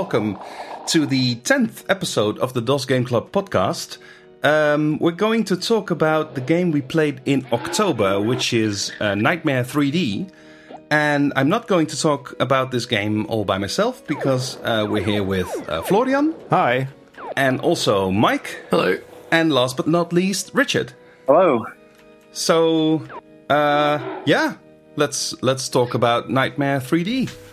Hello and welcome to the 10th episode of the DOS Game Club podcast. Um, we're going to talk about the game we played in October, which is uh, Nitemare 3D. And I'm not going to talk about this game all by myself because uh, we're here with uh, Florian Hi. and also Mike. Hello. And last but not least, Richard. Hello. So, uh, yeah, let's let's talk about Nitemare 3D.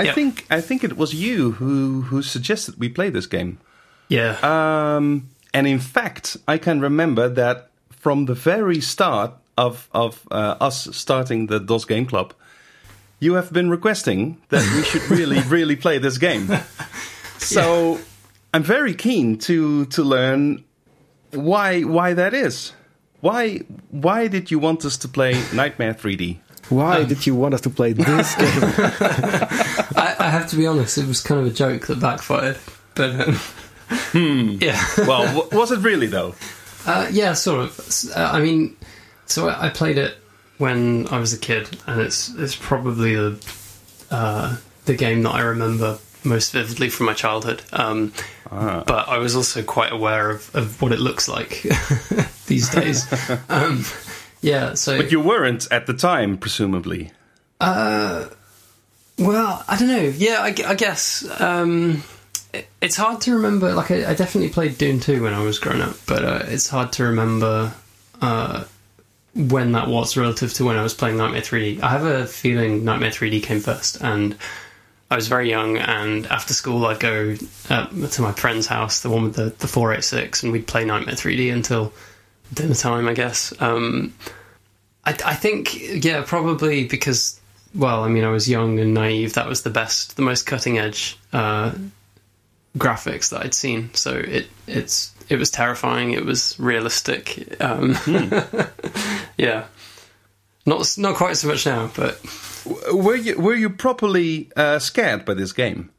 I Yeah. think I think it was you who who suggested we play this game. Yeah. Um, and in fact, I can remember that from the very start of of uh, us starting the DOS Game Club, you have been requesting that we should really really play this game. So I'm very keen to to learn why why that is. Why why did you want us to play Nitemare 3D? Why did you want us to play this game? I, have to be honest, it was kind of a joke that backfired. But um, yeah, Well, w- was it really though? uh, yeah, sort of. Uh, I mean, so I, I played it when I was a kid, and it's it's probably the uh, the game that I remember most vividly from my childhood. Um, But I was also quite aware of, of what it looks like these days. um, yeah, so But you weren't at the time, presumably. Well, I don't know. Yeah, I, I guess um, it, it's hard to remember. Like, I, I definitely played Doom 2 when I was growing up, but uh, it's hard to remember uh, when that was relative to when I was playing Nitemare 3D. I have a feeling Nitemare 3D came first, and I was very young. And after school, I'd go uh, to my friend's house, the one with the, the 486, and we'd play Nitemare 3D until dinner time, I guess. Um, I, I think, yeah, probably because well, I mean, I was young and naive. That was the best, the most cutting edge uh, graphics that I'd seen. So it it's it was terrifying. It was realistic. Um, yeah, not not quite so much now, but Were you were you properly uh, scared by this game?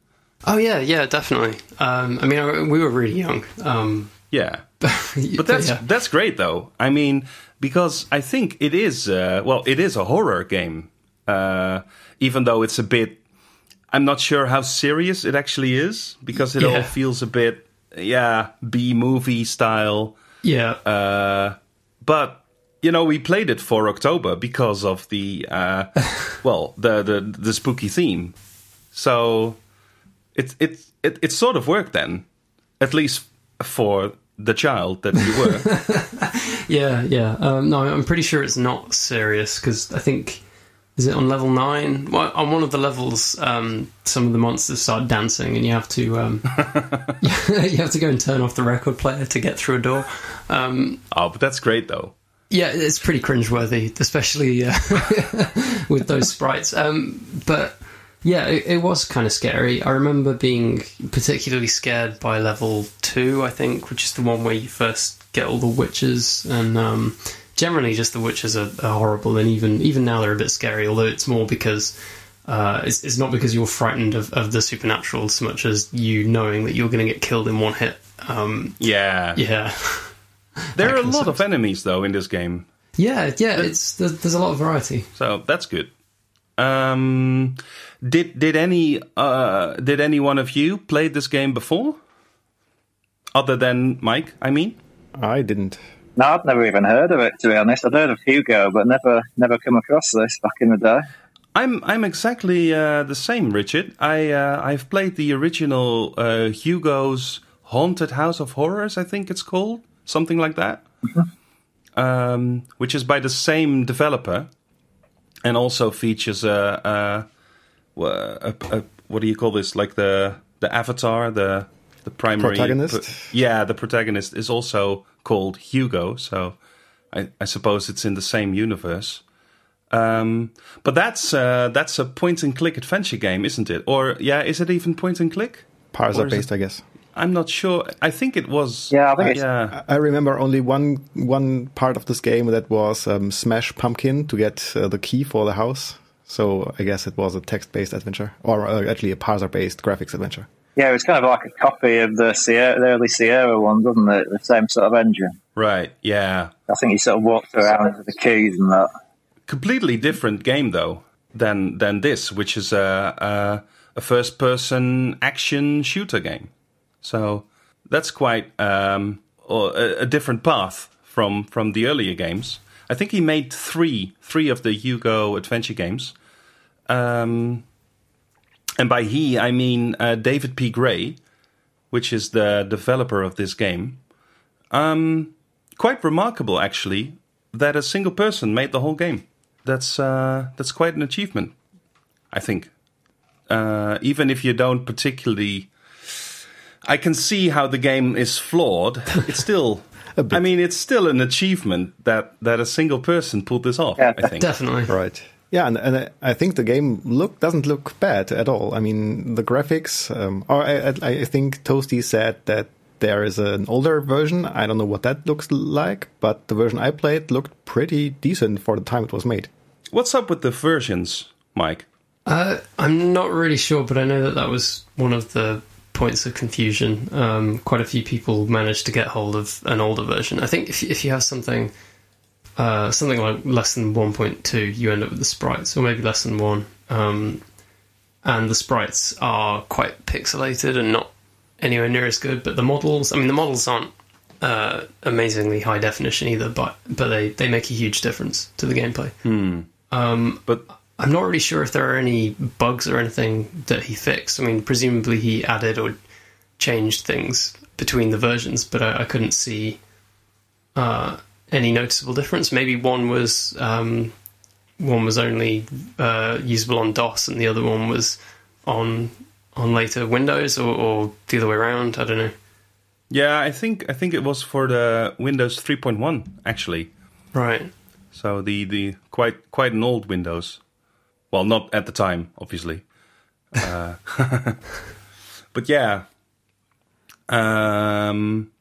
oh yeah, yeah, definitely. Um, I mean, I, we were really young. Um, Yeah, but that's yeah. that's great though. I mean, because I think it is uh, well, it is a horror game, uh, even though it's a bit. I'm not sure how serious it actually is because it all feels a bit, yeah, B movie style. yeah, Uh, but you know, we played it for October because of the uh, well, the, the the spooky theme. So it it it it sort of worked then, at least for the child that you were. yeah, yeah. Um, no, I'm pretty sure it's not serious because I think is it on level nine? Well, on one of the levels, um, some of the monsters start dancing, and you have to um, you have to go and turn off the record player to get through a door. Um, oh, but that's great though. yeah, it's pretty cringeworthy, especially uh, with those sprites. Um, but yeah, it, it was kind of scary. I remember being particularly scared by level two, I think, which is the one where you first get all the witches, and um, generally just the witches are, are horrible, and even even now they're a bit scary. Although it's more because. Uh, it's, it's not because you're frightened of, of the supernatural so much as you knowing that you're going to get killed in one hit. Um, Yeah, yeah, there are a kind lot of enemies though in this game, yeah, yeah. It's there's, there's a lot of variety. so that's good. Um, did did any uh, did any one of you play this game before, other than Mike? I mean. I didn't. No, I've never even heard of it, to be honest. I've heard of Hugo, but never never come across this back in the day. I'm I'm exactly uh, the same, Richard. I uh, I've played the original uh, Hugo's Haunted House of Horrors. I think it's called something like that, um, which is by the same developer, and also features a, a, a, a, a what do you call this? Like the the avatar, the the primary Protagonist? yeah, the protagonist is also called Hugo, so I, I suppose it's in the same universe. Um, but that's uh, that's a point and click adventure game, isn't it? Or yeah, is it even point and click? Or Parser is it- based, I guess. I'm not sure. I think it was. Yeah, I think it's- yeah. I remember only one one part of this game that was um, smash pumpkin to get uh, the key for the house. So I guess it was a text-based adventure, or uh, actually a parser-based graphics adventure. Yeah, it was kind of like a copy of the Sierra, the early Sierra one, doesn't it? The same sort of engine. Right. Yeah. I think he sort of walked around with the keys and that. completely different game though than than this, which is a a, a first person action shooter game. So that's quite um, a, a different path from from the earlier games. I think he made three three of the Hugo adventure games. Um, and by he, I mean uh, David P. Gray, which is the developer of this game. Um, quite remarkable, actually, that a single person made the whole game. That's uh, that's quite an achievement, I think. Uh, even if you don't particularly, I can see how the game is flawed. It's still, A bit. I mean, it's still an achievement that that a single person pulled this off. Yeah, I think. Definitely. Right. Yeah, and, and I- I think the game look doesn't look bad at all. I mean, the graphics. Um, or I, I, I think Toasty said that there is an older version. I don't know what that looks like, but the version I played looked pretty decent for the time it was made. What's up with the versions, Mike? Uh, I'm not really sure, but I know that that was one of the points of confusion. Um, quite a few people managed to get hold of an older version. I think if if you have something uh, something like less than 1.2, you end up with the sprites, or maybe less than one. Um, and the sprites are quite pixelated and not anywhere near as good. But the models, I mean, the models aren't uh, amazingly high definition either, but but they they make a huge difference to the gameplay. Um, But I'm not really sure if there are any bugs or anything that he fixed. I mean, presumably he added or changed things between the versions, but I, I couldn't see uh, any noticeable difference. Maybe one was um, one was only uh, usable on DOS, and the other one was on on later Windows, or, or the other way around. I don't know. yeah, I think I think it was for the Windows 3.1 actually. Right. So the the quite quite an old Windows. Well, not at the time, obviously. Uh, but yeah, um,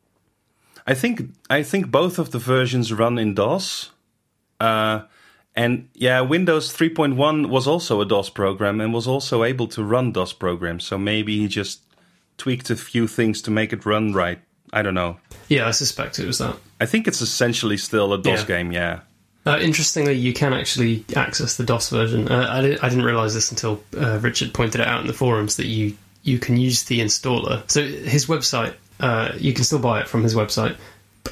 I think I think both of the versions run in DOS. Uh, and yeah, Windows 3.1 was also a DOS program and was also able to run DOS programs. So maybe he just tweaked a few things to make it run right. I don't know. Yeah, I suspect it was that. I think it's essentially still a DOS Yeah. game. Yeah. Uh, interestingly, you can actually access the DOS version. Uh, I, I didn't realize this until uh, Richard pointed it out in the forums that you you can use the installer. So his website, uh, you can still buy it from his website,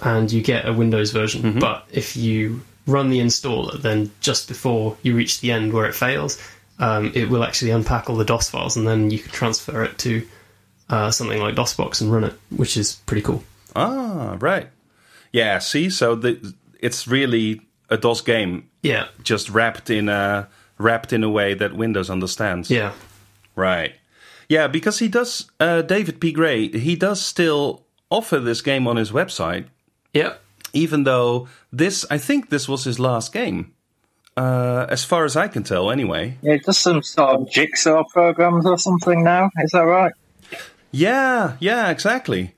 and you get a Windows version. But if you run the installer, then just before you reach the end where it fails, um, it will actually unpack all the DOS files, and then you can transfer it to uh, something like DOSBox and run it, which is pretty cool. Ah, right. Yeah, see, so the, it's really a DOS game, Yeah, just wrapped in a wrapped in a way that Windows understands. yeah. Right. Yeah, because he does. Uh, David P. Gray, he does still offer this game on his website, Yeah, even though this, I think, this was his last game, uh, as far as I can tell. Anyway. Yeah, just some sort of jigsaw programs or something now. Is that right? Yeah, yeah, exactly.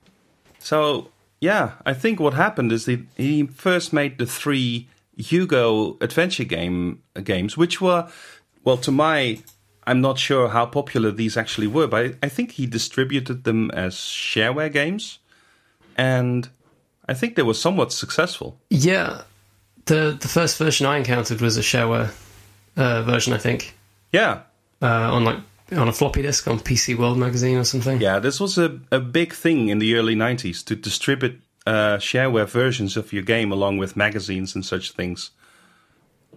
So, yeah, I think what happened is he, he first made the three Hugo adventure game games, which were, well, to my, I'm not sure how popular these actually were, but I, think he distributed them as shareware games, and I think they were somewhat successful. Yeah, the the first version I encountered was a shareware uh, version, I think, Yeah, uh, on like on a floppy disk on PC World magazine or something. yeah, this was a, a big thing in the early 90s to distribute uh, shareware versions of your game along with magazines and such things.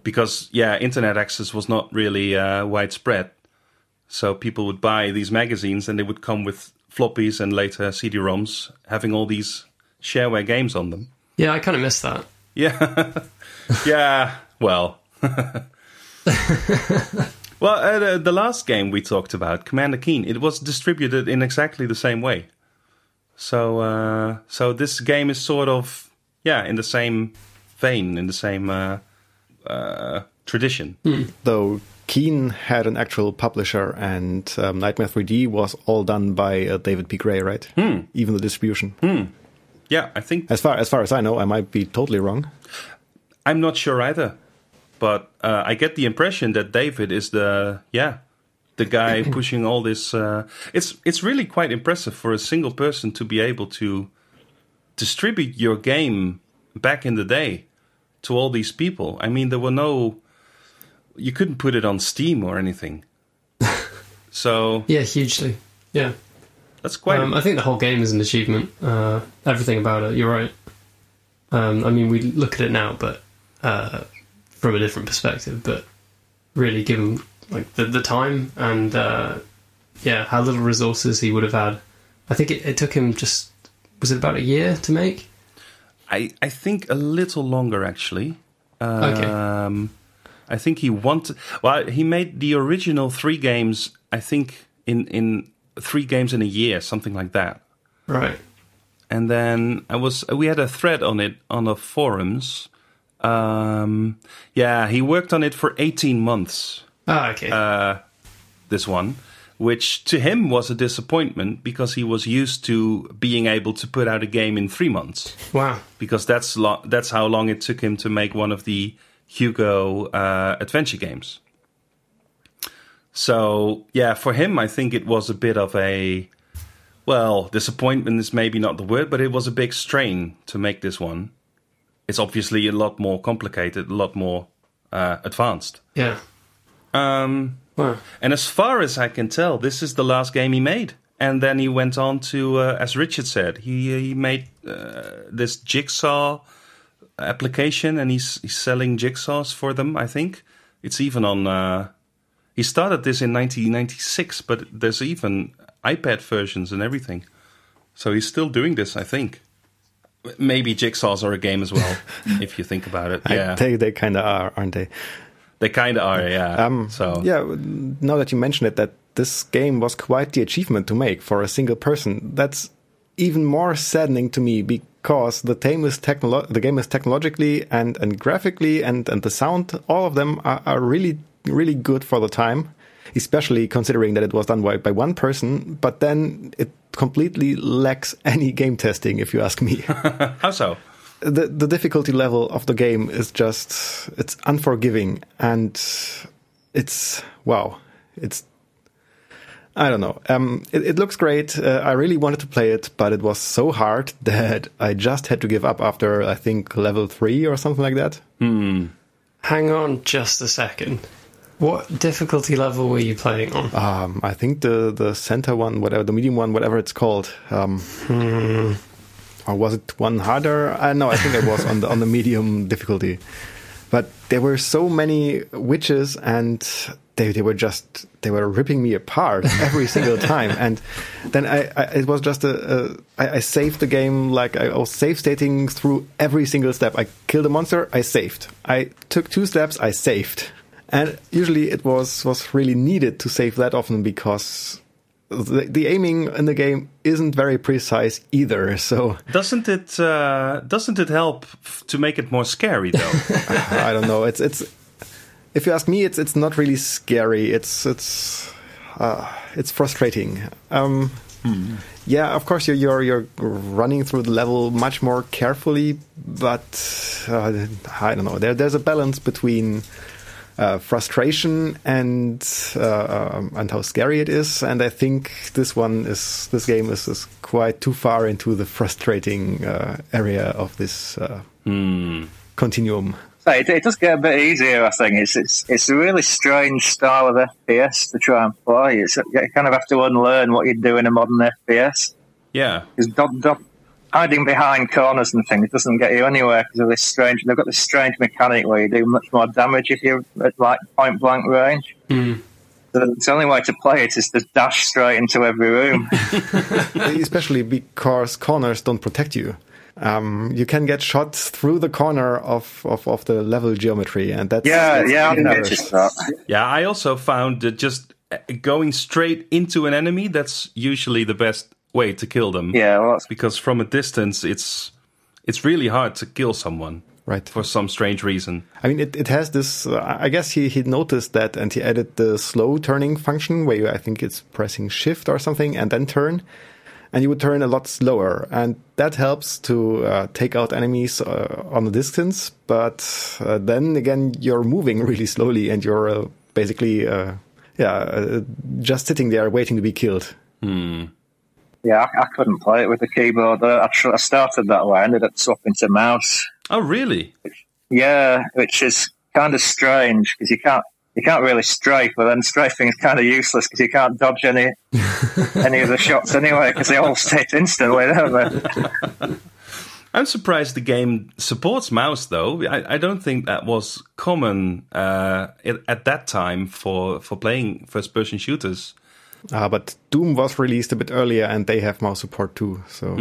Because, yeah, internet access was not really uh, widespread. So people would buy these magazines and they would come with floppies and later CD ROMs having all these shareware games on them. Yeah, I kind of miss that. Yeah. yeah. Well. well, uh, the, the last game we talked about, Commander Keen, it was distributed in exactly the same way. So uh, so this game is sort of yeah in the same vein, in the same uh, uh, tradition. Though Keen had an actual publisher, and um, Nitemare 3D was all done by uh, David P. Gray, right? Even the distribution. Yeah, I think As far as far as I know, I might be totally wrong. I'm not sure either, but uh, I get the impression that David is the yeah the guy pushing all this. Uh, it's it's really quite impressive for a single person to be able to distribute your game back in the day to all these people. I mean, there were no you couldn't put it on Steam or anything. so Yeah, hugely. Yeah. that's quite. Um, I think the whole game is an achievement. Uh, everything about it. You're right. Um, I mean, we look at it now, but uh, from a different perspective. But really, given like the the time and uh, yeah, how little resources he would have had, I think it, it took him just was it about a year to make. I I think a little longer actually. Okay. I think he wanted. Well, he made the original three games. I think in in three games in a year, something like that. Right. And then I was we had a thread on it on the forums. Um, yeah, he worked on it for eighteen months. Ah, okay. Uh, this one, which to him was a disappointment because he was used to being able to put out a game in three months wow. because that's lo- that's how long it took him to make one of the Hugo uh, adventure games. So yeah, for him, I think it was a bit of a well, disappointment is maybe not the word, but it was a big strain to make this one. It's obviously a lot more complicated, a lot more uh, advanced. Yeah. Um, Wow. and as far as I can tell, this is the last game he made. And then he went on to, uh, as Richard said, he he made uh, this jigsaw application, and he's he's selling jigsaws for them. I think it's even on. Uh, he started this in 1996, but there's even iPad versions and everything. So he's still doing this, I think. Maybe jigsaws are a game as well, if you think about it. I- Yeah, they they kind of are, aren't they? they kind of are. Yeah. Um, so yeah, now that you mention it, that this game was quite the achievement to make for a single person. That's even more saddening to me because the game is technolo- the game is technologically and, and graphically and, and the sound, all of them are, are really really good for the time. Especially considering that it was done by, by one person, but then it completely lacks any game testing, if you ask me. how so? the the difficulty level of the game is just it's unforgiving and it's wow it's I don't know. Um, it, it looks great. Uh, I really wanted to play it, but it was so hard that I just had to give up after I think level three or something like that. Hang on just a second. What difficulty level were you playing on? Um, I think the the center one, whatever the medium one, whatever it's called. Um, or was it one harder? Uh, no, I think it was on the on the medium difficulty. But there were so many witches, and they they were just they were ripping me apart every single time. And then I, I it was just a, a I, I saved the game like I was save stating through every single step. I killed a monster, I saved. I took two steps, I saved. And usually it was was really needed to save that often because the, the aiming in the game isn't very precise either. So Doesn't it uh, doesn't it help f- to make it more scary though? I don't know. It's it's if you ask me, it's it's not really scary. It's it's uh, it's frustrating. Um, Yeah, of course you're, you're you're running through the level much more carefully, but uh, I don't know. There there's a balance between uh, frustration and uh, um, and how scary it is, and I think this one is this game is, is quite too far into the frustrating uh, area of this uh, continuum. So it, it does get a bit easier, I think. It's, it's it's a really strange style of FPS to try and play. It's, you kind of have to unlearn what you do in a modern FPS. yeah. Because do- do- hiding behind corners and things doesn't get you anywhere because of this strange. They've got this strange mechanic where you do much more damage if you're at like point blank range. Hmm. So the only way to play it is to dash straight into every room. especially because corners don't protect you. Um, you can get shot through the corner of, of, of the level geometry, and that's yeah, that's yeah, I noticed that. Yeah, I also found that just uh, going straight into an enemy that's usually the best way to kill them. Yeah, well, that's, because from a distance, it's it's really hard to kill someone Right. for some strange reason. I mean, it, it has this. Uh, I guess he, he noticed that and he added the slow turning function where you, I think it's pressing shift or something and then turn. And you would turn a lot slower. And that helps to uh, take out enemies uh, on a distance. But uh, then again, you're moving really slowly and you're uh, basically, uh, yeah, uh, just sitting there waiting to be killed. yeah, I, I couldn't play it with the keyboard. I, tr- I started that way. I ended up swapping to mouse. Oh, really? Yeah, which is kind of strange because you can't you can't really strafe, but then strafing is kind of useless because you can't dodge any any of the shots anyway because they all hit instantly, don't they? I'm surprised the game supports mouse though. I, I don't think that was common uh, at, at that time for for playing first person shooters. Uh, but Doom was released a bit earlier and they have mouse support too. So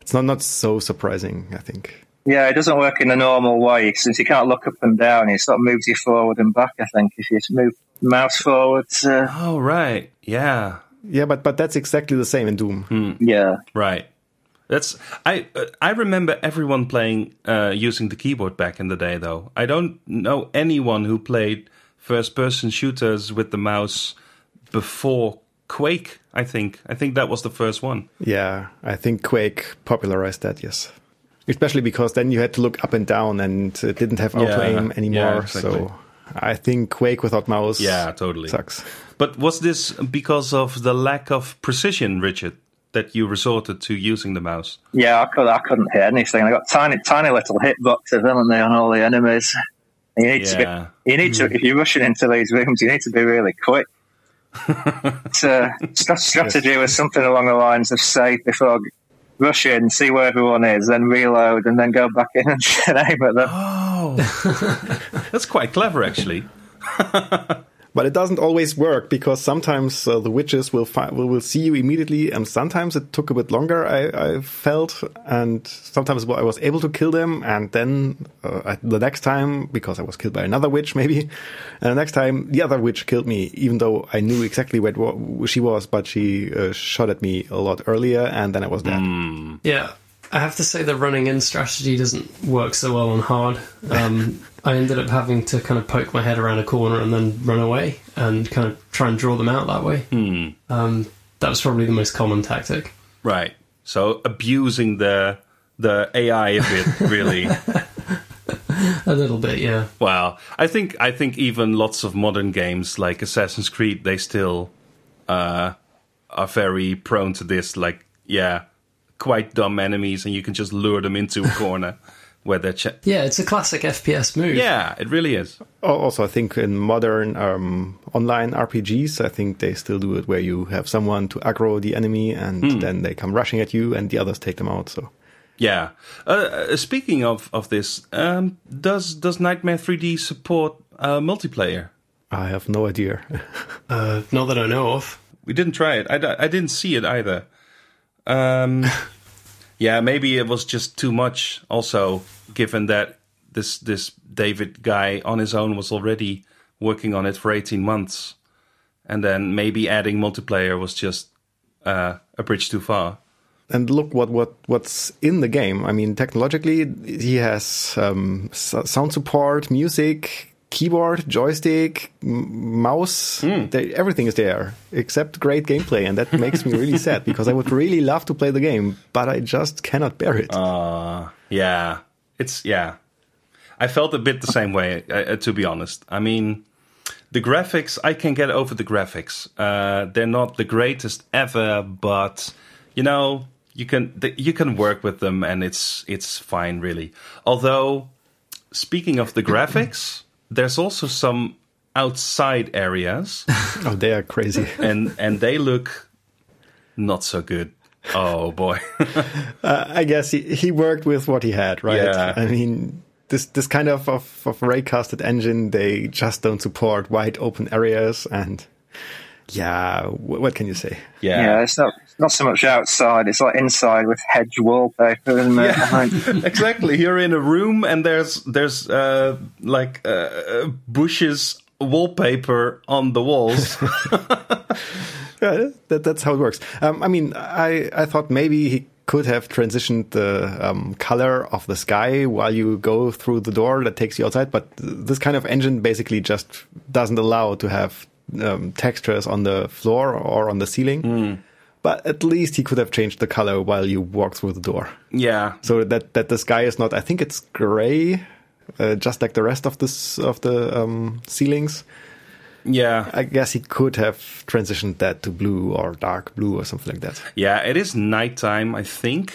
it's not, not so surprising, I think. Yeah, it doesn't work in the normal way since you can't look up and down. It sort of moves you forward and back. I think if you move mouse forwards, uh, Oh right, yeah, Yeah, but, but that's exactly the same in Doom. yeah, right. That's I uh, I remember everyone playing uh, using the keyboard back in the day though. I don't know anyone who played first person shooters with the mouse before Quake. I think I think that was the first one. Yeah, I think Quake popularized that, yes. Especially because then you had to look up and down and it didn't have auto Yeah, aim anymore. yeah, exactly. So I think Quake without mouse Yeah, totally. sucks. But was this because of the lack of precision, Richard, that you resorted to using the mouse? yeah. I, could, I couldn't hit anything. I got tiny, tiny little hitboxes, haven't they, on all the enemies? You need to be, you need to if you're rushing into these rooms, you need to be really quick. so, st- strategy was something along the lines of save before rush in, see where everyone is, then reload, and then go back in and aim at them. Oh, that's quite clever, actually. But it doesn't always work because sometimes uh, the witches will, fi- will will see you immediately, and sometimes it took a bit longer. I, I felt, and sometimes I was able to kill them, and then uh, I- the next time because I was killed by another witch, maybe, and the next time the other witch killed me, even though I knew exactly where it wa- she was, but she uh, shot at me a lot earlier, and then I was dead. Yeah, I have to say the running in strategy doesn't work so well on hard. Um, I ended up having to kind of poke my head around a corner and then run away and kind of try and draw them out that way. Um, that was probably the most common tactic. Right. So abusing the the AI a bit, really. A little bit, yeah. Well, I think I think even lots of modern games like Assassin's Creed, they still uh, are very prone to this. Like, yeah, quite dumb enemies, and you can just lure them into a corner where they're. Ch- Yeah, it's a classic FPS move. yeah, it really is. Also, I think in modern um, online RPGs, I think they still do it where you have someone to aggro the enemy, and then they come rushing at you, and the others take them out. So. Yeah. Uh, uh, speaking of of this, um, does does Nitemare 3D support uh, multiplayer? I have no idea. Uh, not that I know of. We didn't try it. I, I didn't see it either. Um, yeah, maybe it was just too much. Also, given that this this David guy on his own was already working on it for eighteen months, and then maybe adding multiplayer was just uh, a bridge too far. and look what, what what's in the game. I mean, technologically, he has um, sound support, music, keyboard, joystick, m- mouse. They, everything is there except great gameplay, and that makes me really sad because I would really love to play the game, but I just cannot bear it. Uh, yeah, it's yeah. I felt a bit the same way, uh, uh, to be honest. I mean, the graphics, I can get over the graphics. Uh, they're not the greatest ever, but you know, you can you can work with them, and it's it's fine, really. Although, speaking of the graphics, there's also some outside areas, oh, they are crazy. and and they look not so good. Oh boy. uh, I guess he, he worked with what he had, right? Yeah. I mean, this this kind of, of, of raycasted engine, they just don't support wide open areas, and yeah, what can you say? Yeah, it's not it's not so much outside; it's like inside with hedge wallpaper, isn't it? Exactly. You're in a room and there's there's uh, like uh, bushes wallpaper on the walls. yeah, that, that's how it works. Um, I mean, I, I thought maybe he could have transitioned the um, color of the sky while you go through the door that takes you outside, but this kind of engine basically just doesn't allow to have um, textures on the floor or on the ceiling. Hmm. But at least he could have changed the color while you walk through the door, Yeah, so that that the sky is not. I think it's gray, uh, just like the rest of this of the um, ceilings. yeah, I guess he could have transitioned that to blue or dark blue or something like that. yeah. It is nighttime, I think,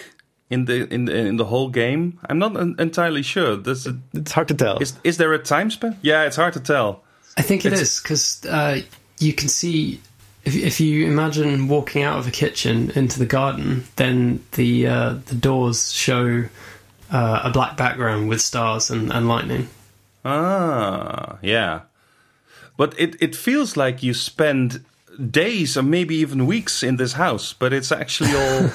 in the in the in the whole game. I'm not entirely sure. Does it, It's hard to tell. is is there a time span? Yeah, it's hard to tell. I think it It's- is because uh, you can see if if you imagine walking out of a kitchen into the garden, then the uh, the doors show uh, a black background with stars and, and lightning. Ah, yeah. But it, it feels like you spend days or maybe even weeks in this house, but it's actually all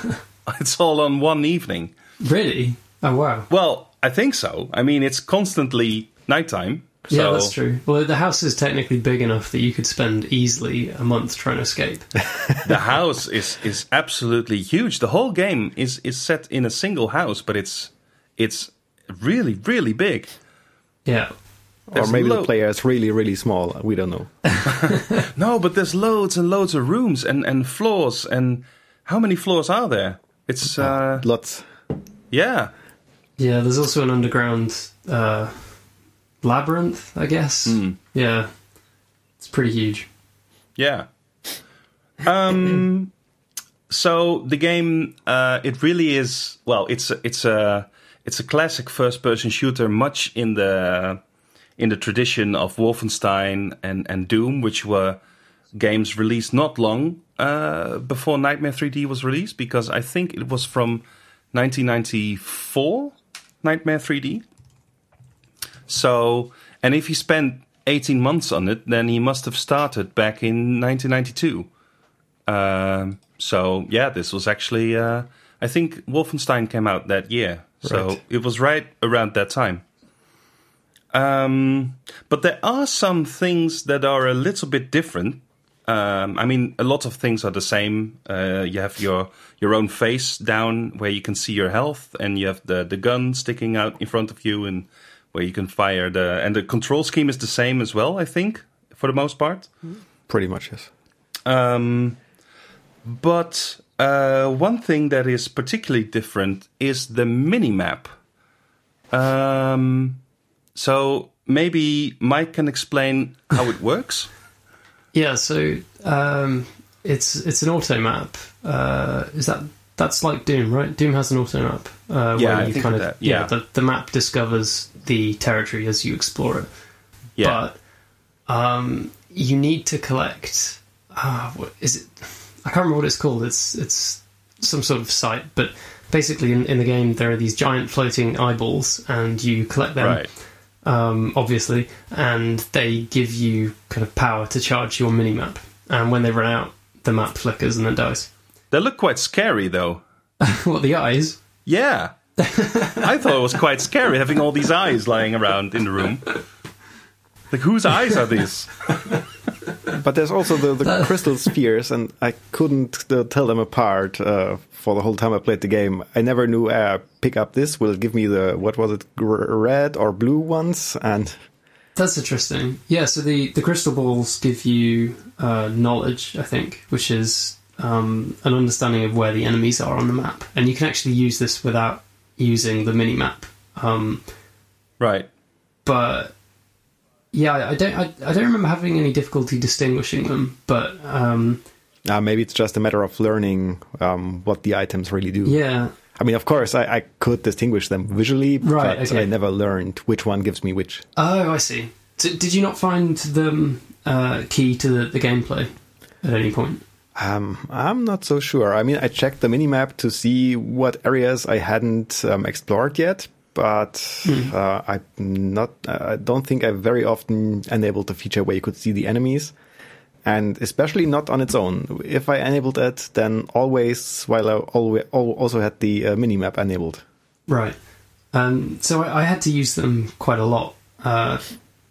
it's all on one evening. Really? Oh wow! Well, I think so. I mean, it's constantly nighttime. So yeah, that's true. Well, the house is technically big enough that you could spend easily a month trying to escape. the house is is absolutely huge. The whole game is is set in a single house, but it's it's really really big. yeah. or maybe lo- the player is really, really small. We don't know. No, but there's loads and loads of rooms and and floors and how many floors are there? It's uh Lots. yeah. Yeah, there's also an underground uh, labyrinth, I guess. Yeah, it's pretty huge. Yeah. Um. so the game, uh, it really is. Well, it's a, it's a it's a classic first-person shooter, much in the in the tradition of Wolfenstein and and Doom, which were games released not long uh, before Nitemare 3D was released, because I think it was from 1994, Nitemare 3D. So, and if he spent 18 months on it, then he must have started back in 1992. Um, so, yeah, this was actually, uh, I think Wolfenstein came out that year. So Right. it was right around that time. Um, but there are some things that are a little bit different. Um, I mean, a lot of things are the same. Uh, you have your your own face down where you can see your health, and you have the the gun sticking out in front of you, and where you can fire the and the control scheme is the same as well. I think for the most part. Pretty much, yes. Um, but uh, one thing that is particularly different is the mini map. Um, so maybe Mike can explain how it works. Yeah, so um, it's it's an auto map. Uh, is that that's like Doom, right? Doom has an auto map. Uh, Yeah, where I you kind of of that, yeah. the, the map discovers the territory as you explore it. Yeah, But um, you need to collect. Uh, what is it? I can't remember what it's called. It's it's some sort of site, but basically in, in the game there are these giant floating eyeballs, and you collect them. right. um, obviously, and they give you kind of power to charge your mini map. And when they run out, the map flickers and then dies. They look quite scary, though. what the eyes? Yeah, I thought it was quite scary having all these eyes lying around in the room. Like, whose eyes are these? But there's also the, the crystal spheres, and I couldn't uh, tell them apart uh, for the whole time I played the game. I never knew uh, pick up this will it give me the what was it gr- red or blue ones, and That's interesting. Yeah, so the, the crystal balls give you uh, knowledge, I think, which is um, an understanding of where the enemies are on the map. And you can actually use this without using the mini map. Um, Right. but yeah, I- I don't I, I don't remember having any difficulty distinguishing them. But um, uh, maybe it's just a matter of learning um, what the items really do. yeah, I mean, of course, I, I could distinguish them visually, Right, but okay. I never learned which one gives me which. Oh, I see. So did you not find them uh, key to the, the gameplay at any point? Um, I'm not so sure. I mean, I checked the minimap to see what areas I hadn't um, explored yet, but uh, I'm not. I don't think I very often enabled the feature where you could see the enemies, and especially not on its own. If I enabled it, then always while I always also had the uh, minimap enabled. Right. Um, so I, I had to use them quite a lot. Uh,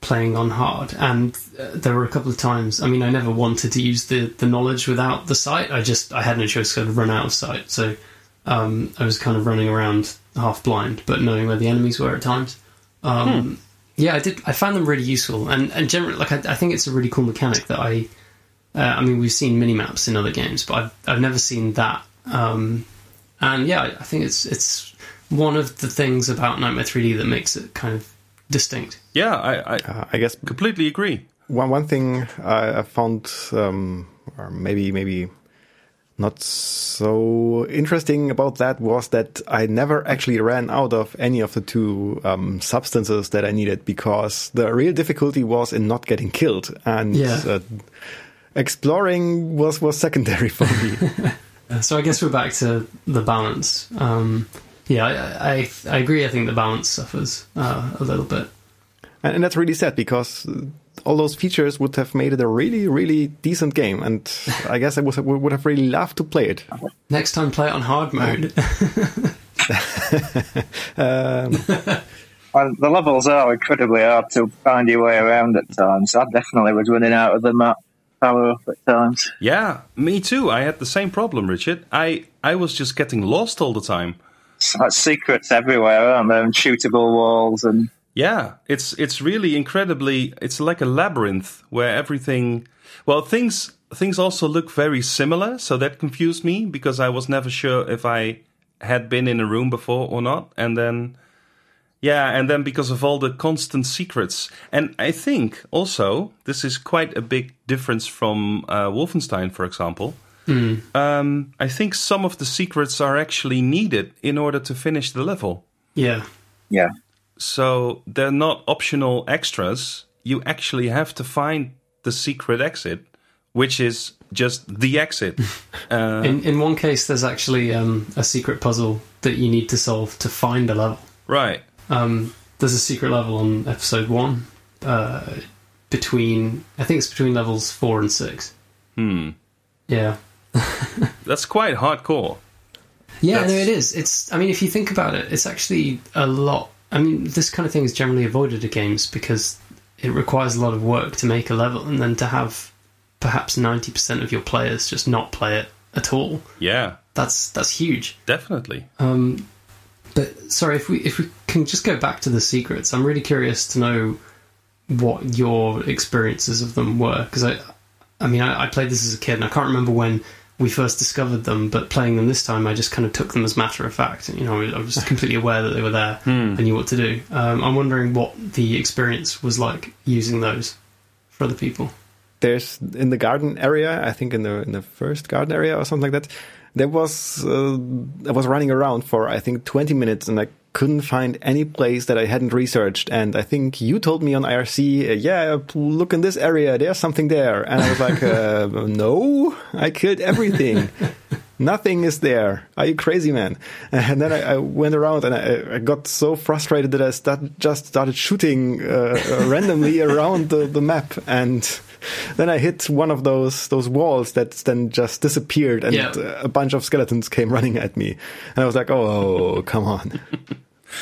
playing on hard, and uh, there were a couple of times. I mean, I never wanted to use the the knowledge without the sight. I just I had no choice; to run out of sight. So um, I was kind of running around half blind, but knowing where the enemies were at times. Um, hmm. Yeah, I did. I found them really useful, and and generally, like I, I think it's a really cool mechanic that I. Uh, I mean, we've seen mini maps in other games, but I've I've never seen that. Um, and yeah, I think it's it's one of the things about Nitemare 3D that makes it kind of distinct. Yeah, I I, uh, I guess completely agree. One one thing I, found, um, or maybe maybe not so interesting about that was that I never actually ran out of any of the two um, substances that I needed because the real difficulty was in not getting killed and yeah. uh, exploring was was secondary for me. so I guess we're back to the balance. Um, yeah, I, I, I agree. I think the balance suffers uh, a little bit, and, and, that's really sad because all those features would have made it a really, really decent game, and I guess I was, would have really loved to play it. Next time, play it on hard mode. um, well, the levels are incredibly hard to find your way around at times. I definitely was running out of the map power up at times. Yeah, me too. I had the same problem, Richard. I I was just getting lost all the time. Like secrets everywhere, aren't there? And shootable walls and yeah, it's it's really incredibly. It's like a labyrinth where everything. Well, things things also look very similar, so that confused me because I was never sure if I had been in a room before or not, and then. Yeah, and then because of all the constant secrets. And I think also this is quite a big difference from uh, Wolfenstein, for example. Mm. Um, I think some of the secrets are actually needed in order to finish the level. Yeah. Yeah. So they're not optional extras. You actually have to find the secret exit, which is just the exit. Uh, in in one case, there's actually um, a secret puzzle that you need to solve to find a level. Right. Um, there's a secret level on episode one. Uh, between I think it's between levels four and six. Hmm. Yeah. That's quite hardcore. Yeah, That's... no, it is. It's. I mean, if you think about it, it's actually a lot I mean, this kind of thing is generally avoided at games because it requires a lot of work to make a level, and then to have perhaps ninety percent of your players just not play it at all. Yeah, that's that's huge. Definitely. Um, but sorry, if we if we can just go back to the secrets, I'm really curious to know what your experiences of them were because I, I mean, I, I played this as a kid, and I can't remember when we first discovered them, but playing them this time, I just kind of took them as matter of fact. You know, I was completely aware that they were there hmm. and knew what to do. Um, I'm wondering what the experience was like using those for other people. There's in the garden area, I think in the in the first garden area or something like that. There was uh, I was running around for I think 20 minutes, and I couldn't find any place that I hadn't researched. And I think you told me on IRC, uh, yeah, look in this area, there's something there. And I was like, uh, no, I killed everything. Nothing is there. Are you crazy, man? And then I, I went around and I, I, got so frustrated that I start, just started shooting uh, randomly around the, the map. And then I hit one of those those walls that then just disappeared, and yeah. a bunch of skeletons came running at me. And I was like, "Oh, come on!"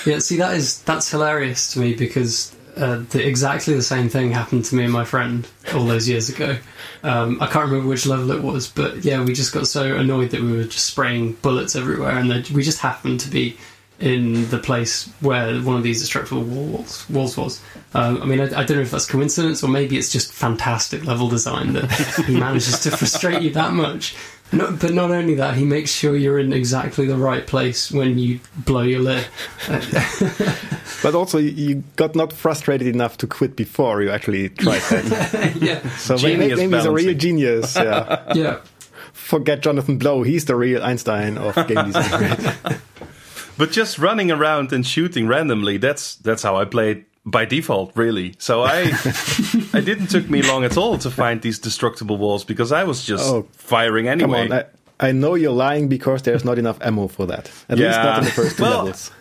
Yeah, see, that is that's hilarious to me because uh, the, exactly the same thing happened to me and my friend all those years ago. Um, I can't remember which level it was, but yeah, we just got so annoyed that we were just spraying bullets everywhere, and we just happened to be in the place where one of these destructible walls walls was. Um, I mean, I, I, don't know if that's coincidence or maybe it's just fantastic level design that he manages to frustrate you that much. No, but not only that, he makes sure you're in exactly the right place when you blow your lid. but also, you got not frustrated enough to quit before you actually tried that. yeah. So maybe, maybe he's a real genius. Yeah. yeah. Forget Jonathan Blow. He's the real Einstein of game design. But just running around and shooting randomly, that's that's how I played by default, really. So I, it didn't took me long at all to find these destructible walls because I was just oh, firing anyway. Come on, I, I, know you're lying because there's not enough ammo for that. At yeah. least not in the first two well, levels.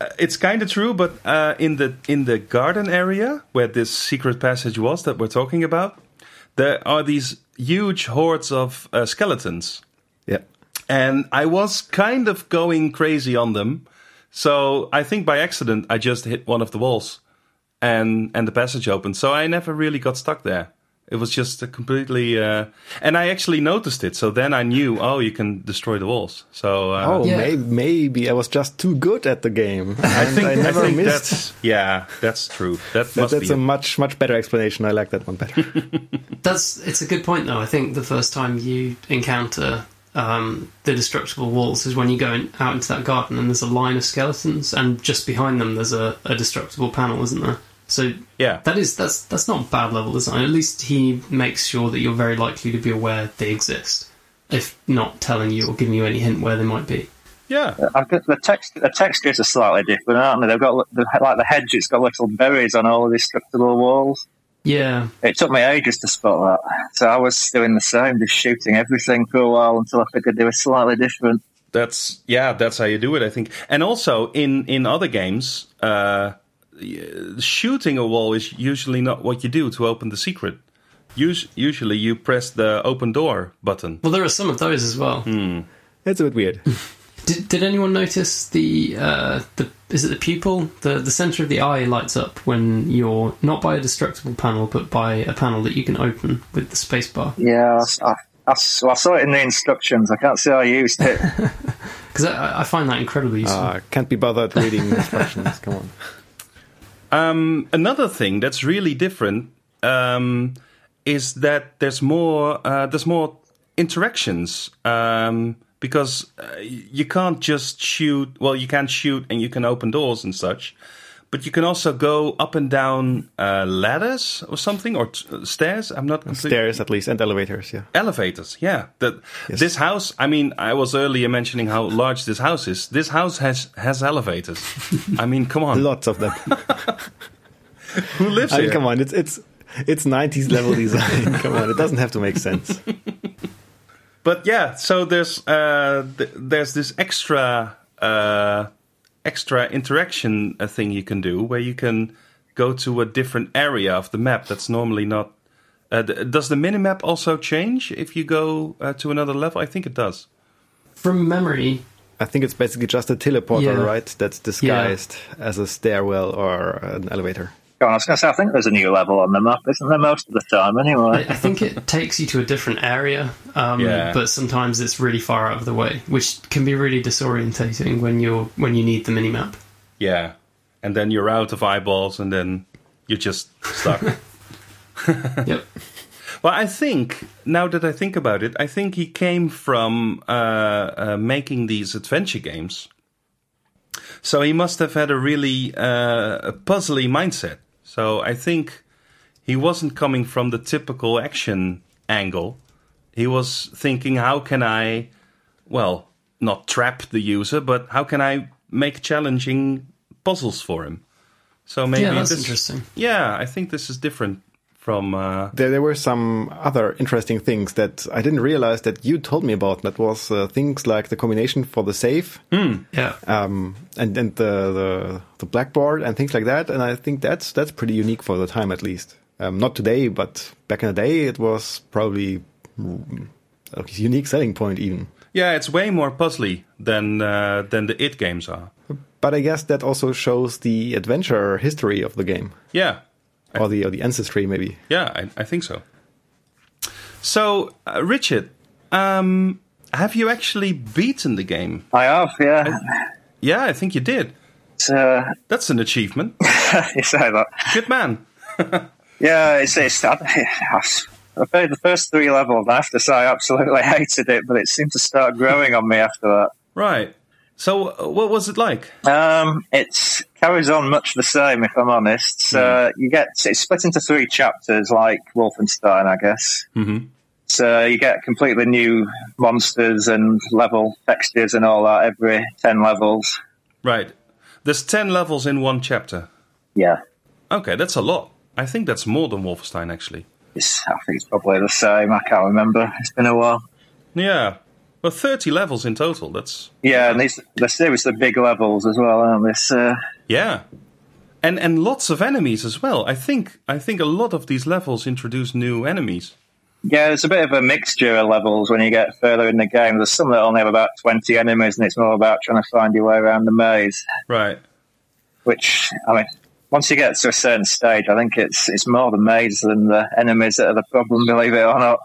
Uh, it's kind of true, but uh, in the in the garden area where this secret passage was that we're talking about, there are these huge hordes of uh, skeletons. Yeah, and I was kind of going crazy on them. So I think by accident I just hit one of the walls and and the passage opened. So I never really got stuck there. It was just a completely, uh, and I actually noticed it. So then I knew, oh, you can destroy the walls. So uh, Oh, Yeah. may- maybe I was just too good at the game. I think I never I think missed. that's yeah, that's true. That That, must that's be a it. much much better explanation. I like that one better. That's it's a good point though. I think the first time you encounter um, the destructible walls is when you go in, out into that garden and there's a line of skeletons, and just behind them there's a, a destructible panel, isn't there? So yeah. that is that's that's not bad level design. At least he makes sure that you're very likely to be aware they exist, if not telling you or giving you any hint where they might be. Yeah, I've got the text. The textures are slightly different, aren't they? They've got the, like the hedge. It's got little berries on all the destructible walls. Yeah, It took me ages to spot that, so I was doing the same, just shooting everything for a while until I figured they were slightly different. that's yeah, that's how you do it. I think, and also in in other games, uh, shooting a wall is usually not what you do to open the secret. Us- usually, you press the open door button. well, there are some of those as well. it's a bit weird. Did, did anyone notice the uh, the is it the pupil the the center of the eye lights up when you're not by a destructible panel but by a panel that you can open with the spacebar? Yeah, I, I, I s- well, I saw it in the instructions. I can't say I used it. Because I, I find that incredibly useful. Uh, can't be bothered reading instructions. Come on. Um, another thing that's really different um, is that there's more uh, there's more interactions um, because uh, you can't just shoot. Well, you can shoot and you can open doors and such, but you can also go up and down uh, ladders or something or t- stairs. I'm not Stairs at least and elevators. Yeah. elevators yeah that Yes. this house i mean i was earlier mentioning how large this house is this house has has elevators i mean come on Lots of them. who lives I mean, here come on. It's it's it's 90s level design. come on. It doesn't have to make sense. But yeah so there's uh th- there's this extra uh extra interaction uh, thing you can do where you can go to a different area of the map that's normally not uh, th- does the minimap also change if you go uh, to another level i think it does From memory, I think it's basically just a teleporter, Yeah. right? That's disguised as a stairwell or an elevator. Go on, I was going to say, I think there's a new level on the map, isn't there, most of the time, anyway? I think it takes you to a different area, um, Yeah. but sometimes it's really far out of the way, which can be really disorientating when you're when you need the mini map. Yeah. And then you're out of eyeballs and then you're just stuck. Yep. well, I think, now that I think about it, I think he came from uh, uh, making these adventure games. So he must have had a really uh, a puzzly mindset. So I think he wasn't coming from the typical action angle. He was thinking, how can I, well, not trap the user, but how can I make challenging puzzles for him? So maybe yeah, that's this, interesting. Yeah, I think this is different from. Uh, There, there were some other interesting things that I didn't realize that you told me about. That was uh, things like the combination for the save Yeah. um, and and the, the the blackboard and things like that. And I think that's that's pretty unique for the time, at least. Um, not today, but back in the day, it was probably mm, a unique selling point, even. yeah, it's way more puzzly than uh, than the it games are. But I guess that also shows the adventure history of the game, Yeah, or the or the ancestry, maybe. yeah, I, I think so. So, uh, Richard, um, have you actually beaten the game? I have, yeah. Yeah, I think you did. It's, uh, That's an achievement. you say that. Good man. Yeah, it's, it's I, I played the first three levels. and I have to say, I absolutely hated it, but it seemed to start growing on me after that. Right. So, uh, what was it like? Um, it carries on much the same, if I'm honest. So you get it's split into three chapters, like Wolfenstein, I guess. Mhm. So you get completely new monsters and level textures and all that every ten levels. Right. There's 10 levels in one chapter. Yeah, Okay, that's a lot. I think that's more than Wolfenstein, actually. it's, I think it's probably the same. I can't remember. It's been a while. Yeah. Well, 30 levels in total. That's. Yeah, and these they're seriously big levels as well, aren't they? So, uh, Yeah. And and lots of enemies as well. I think I think a lot of these levels introduce new enemies. Yeah, it's a bit of a mixture of levels when you get further in the game. There's some that only have about 20 enemies, and it's more about trying to find your way around the maze. Right. Which, I mean, once you get to a certain stage, I think it's it's more the maze than the enemies that are the problem. Believe it or not.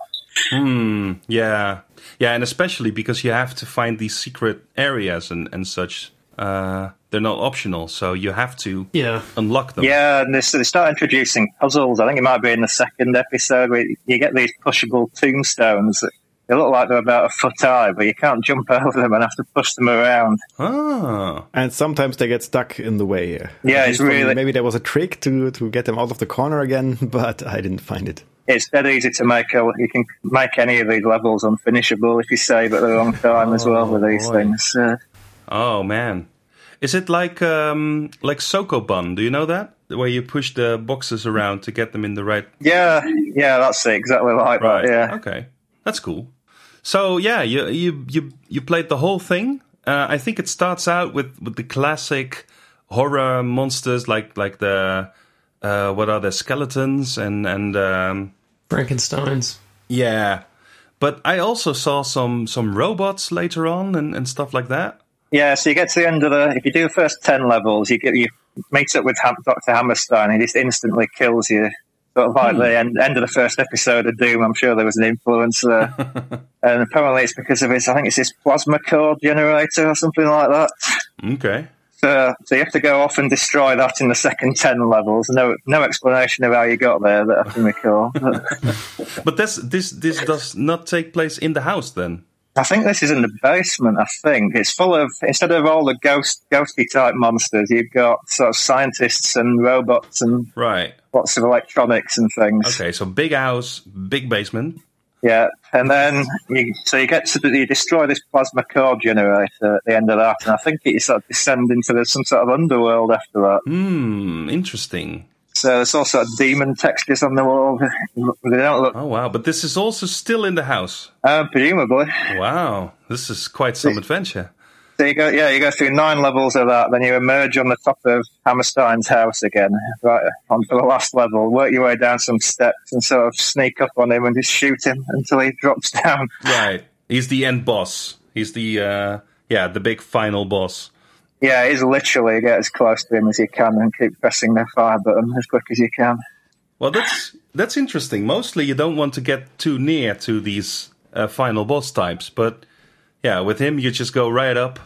Hmm. Yeah. Yeah, and especially because you have to find these secret areas and and such. Uh, they're not optional, so you have to Yeah. unlock them. Yeah, and they, so they start introducing puzzles. I think it might be in the second episode where you get these pushable tombstones. that They look like they're about a foot high, but you can't jump over them and have to push them around. Ah. And sometimes they get stuck in the way. Yeah, At it's least for me, really- Maybe there was a trick to to get them out of the corner again, but I didn't find it. It's dead easy to make. A, you can make any of these levels unfinishable if you save at the wrong time as well with these boy. things. Uh, Oh man. Is it like um like Sokoban? Do you know that? Where you push the boxes around to get them in the right yeah, yeah, that's it. Exactly like Right. that. Yeah. Okay. That's cool. So yeah, you you you you played the whole thing. Uh, I think it starts out with with the classic horror monsters like like the uh, what are the skeletons and and um, Frankenstein's. yeah. But I also saw some some robots later on and, and stuff like that. Yeah, so you get to the end of the. If you do the first ten levels, you get you meet up with Ham, Doctor Hammerstein. He just instantly kills you. Sort of like hmm. the end, end of the first episode of Doom. I'm sure there was an influence there, and apparently it's because of his. I think it's his plasma core generator or something like that. Okay. So, so you have to go off and destroy that in the second ten levels. No, no explanation of how you got there that I can recall. But But this this this does not take place in the house then. I think this is in the basement. I think it's full of instead of all the ghost ghosty type monsters, you've got sort of scientists and robots and Right. lots of electronics and things. Okay. So big house, big basement. Yeah, and then you, so you get to you destroy this plasma core generator at the end of that, and I think you sort of descend into the, some sort of underworld after that. Hmm. Interesting. So there's all sort of demon textures on the wall. They don't look, Oh wow! But this is also still in the house. uh, presumably. Wow, this is quite some adventure. So you go, yeah, you go through nine levels of that, then you emerge on the top of Hammerstein's house again, right onto the last level. Work your way down some steps and sort of sneak up on him and just shoot him until he drops down. Right. He's the end boss. He's the uh yeah, the big final boss. Yeah, he's literally get as close to him as you can and keep pressing the fire button as quick as you can. Well, that's that's interesting. Mostly you don't want to get too near to these uh, final boss types, but yeah, with him you just go right up,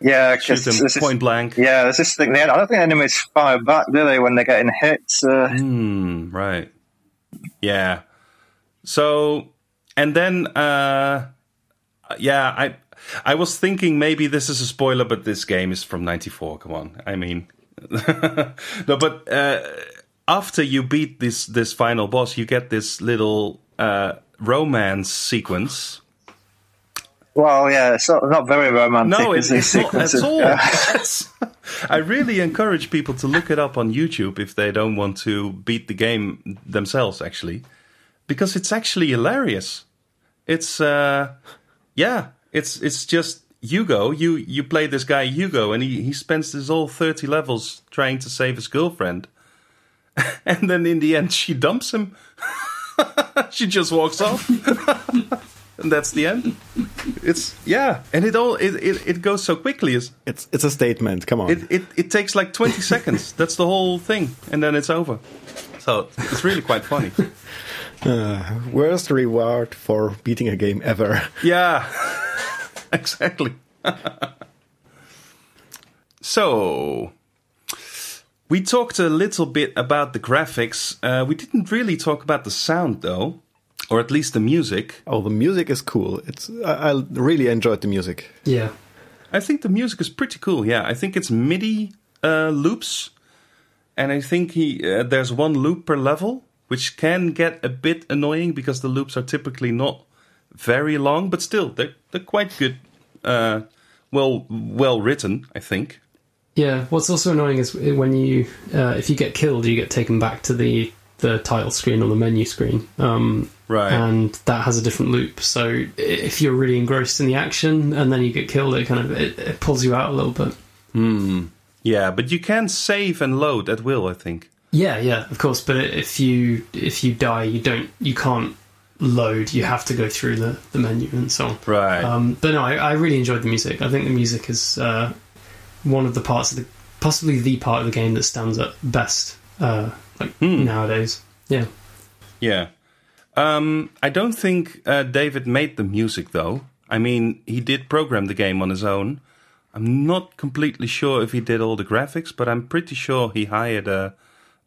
Yeah, shoot him point blank. yeah, there's this thing. I don't think enemies fire back, do they, when they're getting hit? Uh, Hmm, right. Yeah. So, and then, uh, yeah, I, I was thinking maybe this is a spoiler, but this game is from '94. Come on, I mean, no, but uh, after you beat this this final boss, you get this little uh, romance sequence. well, yeah, it's not, not very romantic. No, it's, it's not at all. Yeah. I really encourage people to look it up on YouTube if they don't want to beat the game themselves, actually, because it's actually hilarious. It's uh, yeah, it's it's just Hugo. You you play this guy Hugo, and he he spends his whole thirty levels trying to save his girlfriend, and then in the end she dumps him. she just walks off. And that's the end. It's yeah, and it all it, it, it goes so quickly. Is It's it's a statement. Come on. it, it it takes like twenty seconds. That's the whole thing, and then it's over. So it's really quite funny. Uh, worst reward for beating a game ever. Yeah, exactly. so we talked a little bit about the graphics. Uh, we didn't really talk about the sound though, or at least the music. Oh, the music is cool. It's I, I really enjoyed the music. Yeah. I think the music is pretty cool. Yeah, I think it's MIDI uh, loops, and I think he uh, there's one loop per level, which can get a bit annoying because the loops are typically not very long, but still they're they're quite good. Uh, well, well written, I think. Yeah. What's also annoying is when you, uh, if you get killed, you get taken back to the the title screen or the menu screen. Um, Right. And that has a different loop. So if you're really engrossed in the action and then you get killed, it kind of it, it pulls you out a little bit. Yeah, but you can save and load at will. I think. Yeah, yeah, of course. But if you if you die, you don't you can't load. You have to go through the, the menu and so on. Right. Um, but no, I, I really enjoyed the music. I think the music is uh, one of the parts of the possibly the part of the game that stands up best, uh, like Hmm. nowadays. Yeah. Yeah. Um, I don't think uh, David made the music though. I mean, he did program the game on his own. I'm not completely sure if he did all the graphics, but I'm pretty sure he hired a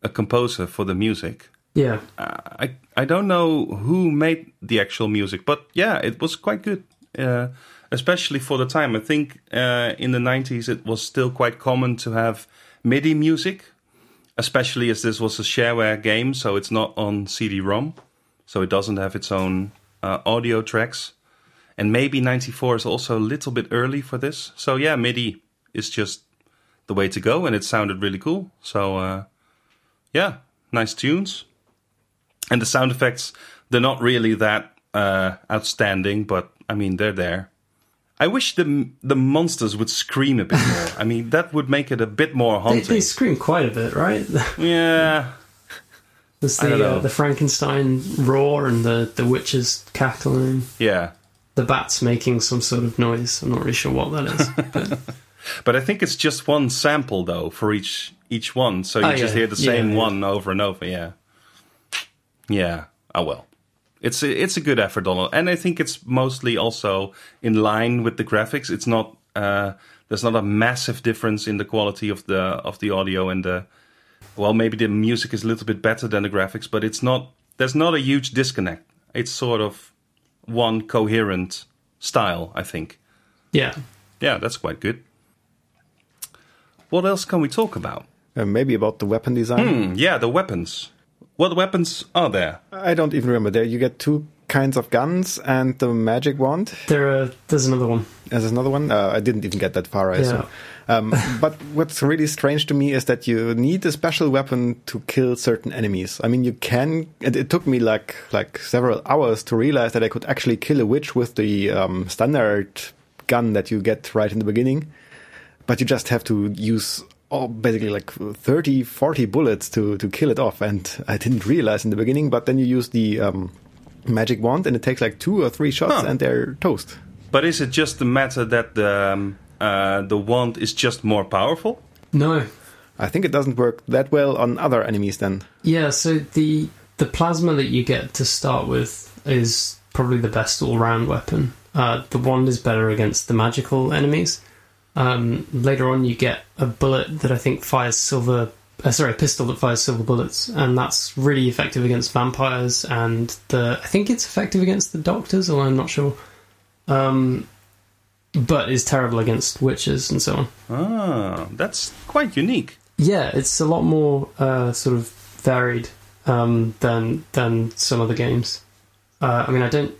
a composer for the music. Yeah. Uh, I I don't know who made the actual music, but yeah, it was quite good. Uh, especially for the time, I think uh, in the 90s it was still quite common to have MIDI music, especially as this was a shareware game, so it's not on CD-ROM, so it doesn't have its own uh, audio tracks. And maybe 94 is also a little bit early for this. So yeah, MIDI is just the way to go, and it sounded really cool. So uh, yeah, nice tunes. And the sound effects, they're not really that uh, outstanding, but I mean, they're there. I wish the the monsters would scream a bit more. I mean, that would make it a bit more They, haunting. they scream quite a bit, right? yeah, There's the uh, the Frankenstein roar and the the witches cackling, yeah. the bats making some sort of noise. I'm not really sure what that is. But But I think it's just one sample though for each each one, so you Oh, just yeah. hear the same yeah. one over and over. Yeah, yeah. Oh well, it's a, it's a good effort, Donald, and I think it's mostly also in line with the graphics. It's not uh, there's not a massive difference in the quality of the of the audio and the well, maybe the music is a little bit better than the graphics, but it's not. There's not a huge disconnect. It's sort of one coherent style, I think. yeah, Yeah, that's quite good. What else can we talk about? Uh, maybe about the weapon design. Hmm, yeah, the weapons. What weapons are there? I don't even remember. There you get two kinds of guns and the magic wand. there are, there's another one. There's another one. Uh, I didn't even get that far. I Yeah. assume. Um, but what's really strange to me is that you need a special weapon to kill certain enemies. I mean, you can. And it took me like like several hours to realize that I could actually kill a witch with the um, standard gun that you get right in the beginning. But you just have to use oh, basically like 30, 40 bullets to to kill it off. And I didn't realize in the beginning. But then you use the um, magic wand, and it takes like two or three shots, Huh. and they're toast. But is it just the matter that the um, uh, the wand is just more powerful? No, I think it doesn't work that well on other enemies then. Yeah, so the the plasma that you get to start with is probably the best all round weapon. Uh, the wand is better against the magical enemies. Um, later on, you get a bullet that I think fires silver. Uh, sorry, a pistol that fires silver bullets, and that's really effective against vampires. And the I think it's effective against the doctors, although I'm not sure. Um, but is terrible against witches and so on. Ah, that's quite unique. Yeah, it's a lot more uh, sort of varied um, than than some other games. Uh, I mean, I don't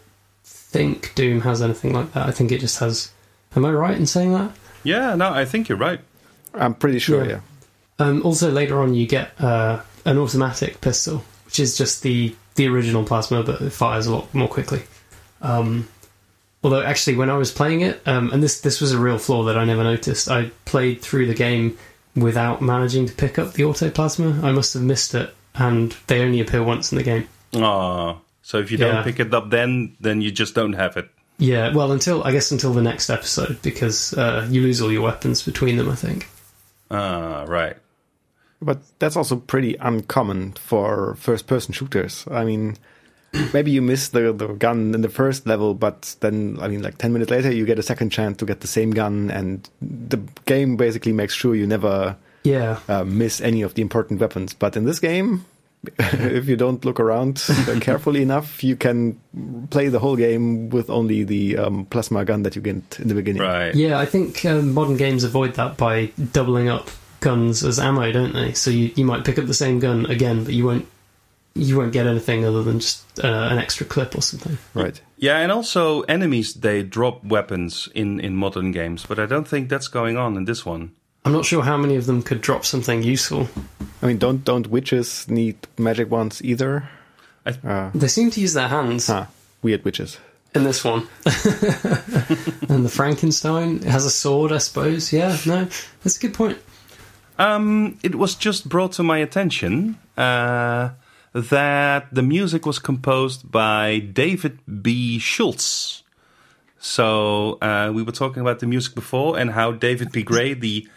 think Doom has anything like that. I think it just has. Am I right in saying that? Yeah, no, I think you're right. I'm pretty sure, Yeah. yeah. Um, also, later on, you get uh, an automatic pistol, which is just the the original plasma, but it fires a lot more quickly. Um, although, actually, when I was playing it, um, and this this was a real flaw that I never noticed, I played through the game without managing to pick up the auto plasma. I must have missed it, and they only appear once in the game. Ah, so if you don't pick it up, then then you just don't have it. Yeah, well, until I guess until the next episode, because uh, you lose all your weapons between them. I think. Ah, right. But that's also pretty uncommon for first person shooters. I mean, maybe you miss the, the gun in the first level, but then, I mean, like 10 minutes later, you get a second chance to get the same gun, and the game basically makes sure you never Yeah, uh, miss any of the important weapons. But in this game, if you don't look around uh, carefully enough, you can play the whole game with only the um, plasma gun that you get in the beginning. Right. Yeah, I think um, modern games avoid that by doubling up guns as ammo, don't they? So you, you might pick up the same gun again, but you won't you won't get anything other than just uh, an extra clip or something. Right. Yeah, and also enemies they drop weapons in in modern games, but I don't think that's going on in this one. I'm not sure how many of them could drop something useful. I mean, don't don't witches need magic wands either? I- uh, They seem to use their hands huh, weird witches. in this one. and the Frankenstein has a sword, I suppose. Yeah, no, that's a good point. Um, it was just brought to my attention uh, that the music was composed by David B. Schultz. So uh, we were talking about the music before and how David P. Gray, the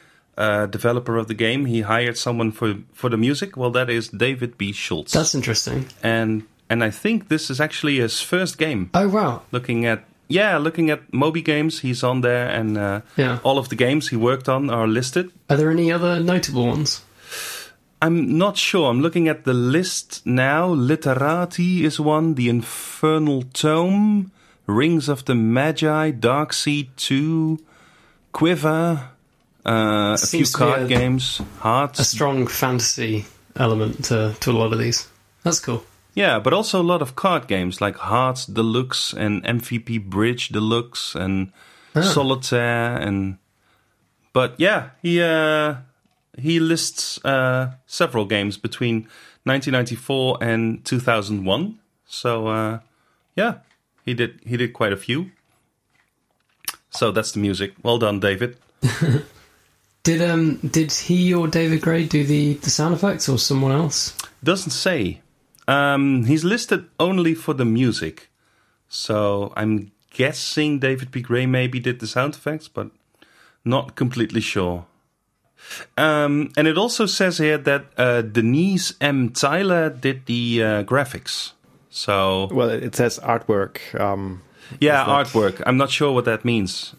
uh, developer of the game, he hired someone for for the music. Well, that is David B. Schultz, That's interesting. and and I think this is actually his first game. Oh wow. Looking at yeah, looking at Moby Games, he's on there, and uh, Yeah. all of the games he worked on are listed. Are there any other notable ones? I'm not sure. I'm looking at the list now. Literati is one. The Infernal Tome, Rings of the Magi, Dark Seed 2, Quiver, uh, a few Seems to be card a- games, Hearts. A strong fantasy element to, to a lot of these. That's cool. yeah, but also a lot of card games like Hearts Deluxe and MVP Bridge Deluxe and Solitaire and. But yeah, he uh, he lists uh, several games between 1994 and 2001. So uh, yeah, he did he did quite a few. So that's the music. Well done, David. Did um did he or David Gray do the, the sound effects or someone else? Doesn't say. Um, he's listed only for the music. So I'm guessing David P. Gray maybe did the sound effects, but not completely sure. Um, and it also says here that uh, Denise M. Tyler did the uh, graphics. So Well, it says artwork. Um, yeah, artwork. I'm not sure what that means.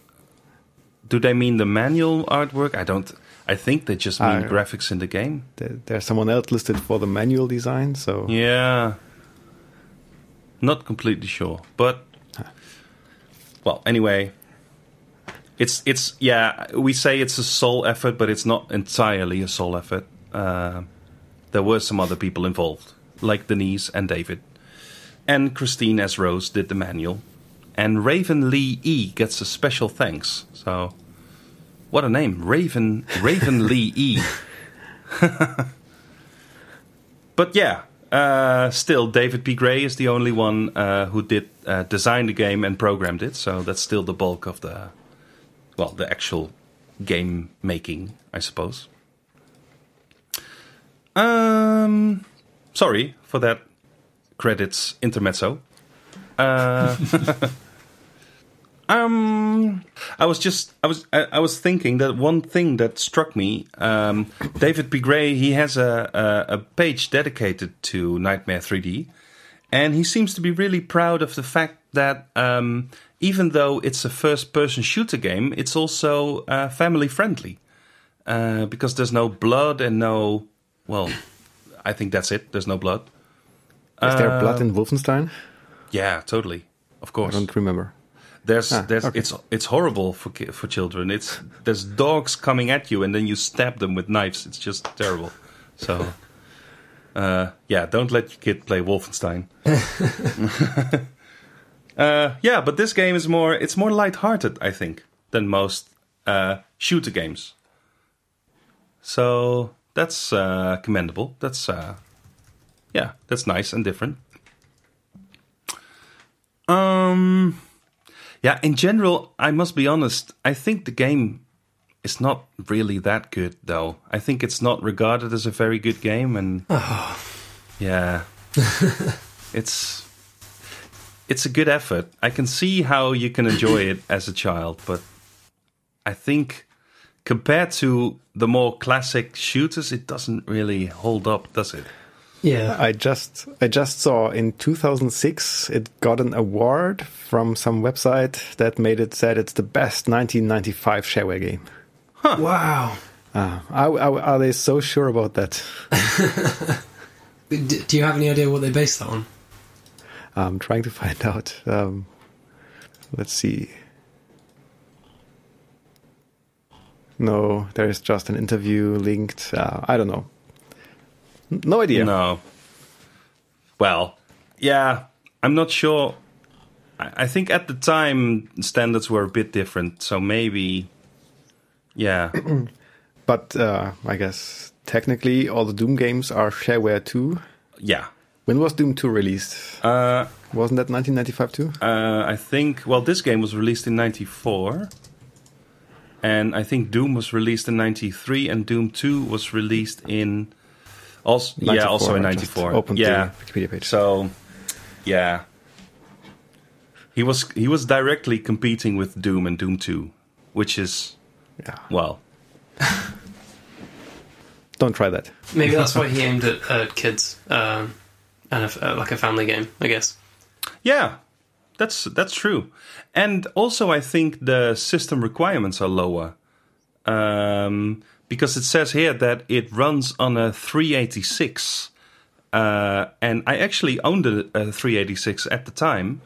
Do they mean the manual artwork? I don't. I think they just mean Ah, graphics in the game. there- there's someone else listed for the manual design. So Yeah. Not completely sure, but well, anyway, it's it's yeah. We say it's a sole effort, but it's not entirely a sole effort. Uh, there were some other people involved, like Denise and David, and Christine as Rose did the manual, and Raven Lee E gets a special thanks. So, what a name, Raven Raven Lee E. But yeah, uh, still, David P. Gray is the only one uh, who did uh, design the game and programmed it. So that's still the bulk of the, well, the actual game making, I suppose. Um, sorry for that credits intermezzo. Uh, um, I was just I was I, I was thinking that one thing that struck me. Um, David P. Gray he has a, a a page dedicated to Nitemare 3D, and he seems to be really proud of the fact that um, even though it's a first-person shooter game, it's also uh, family friendly uh, because there's no blood and no well, I think that's it. There's no blood. is there Uh, blood in Wolfenstein? Yeah, totally. Of course. I don't remember. There's, Ah, there's, okay. it's, it's horrible for for children. It's there's dogs coming at you, and then you stab them with knives. It's just terrible. So, uh, yeah, don't let your kid play Wolfenstein. uh, yeah, but this game is more, it's more lighthearted, I think, than most uh, shooter games. So that's uh, commendable. That's, uh, yeah, that's nice and different. Um. Yeah, in general, I must be honest. I think the game is not really that good, though. I think it's not regarded as a very good game, and Oh. yeah, it's it's a good effort. I can see how you can enjoy it as a child, but I think compared to the more classic shooters, it doesn't really hold up, does it? Yeah. I just I just saw in 2006 it got an award from some website that made it said it's the best 1995 shareware game. Wow. Ah, are, are, are they so sure about that? D- do you have any idea what they based that on? I'm trying to find out. Um, let's see. No, there's just an interview linked. Uh, I don't know. No idea. No. Well, yeah, I'm not sure. I I think at the time standards were a bit different, so maybe, yeah, But uh, I guess technically all the Doom games are shareware too. yeah. When was Doom 2 released? Uh, Wasn't that 1995 too? uh, I think. Well, this game was released in '94, and I think Doom was released in '93, and Doom Two was released in also yeah, also in '94. Opened Yeah, the Wikipedia page. So, yeah, he was he was directly competing with Doom and Doom Two, which is yeah. well, don't try that. Maybe that's why he aimed at uh, kids um, and a, uh, like a family game, I guess. Yeah, that's that's true. And also, I think the system requirements are lower um, because it says here that it runs on a 386. Uh, and I actually owned a, a 386 at the time.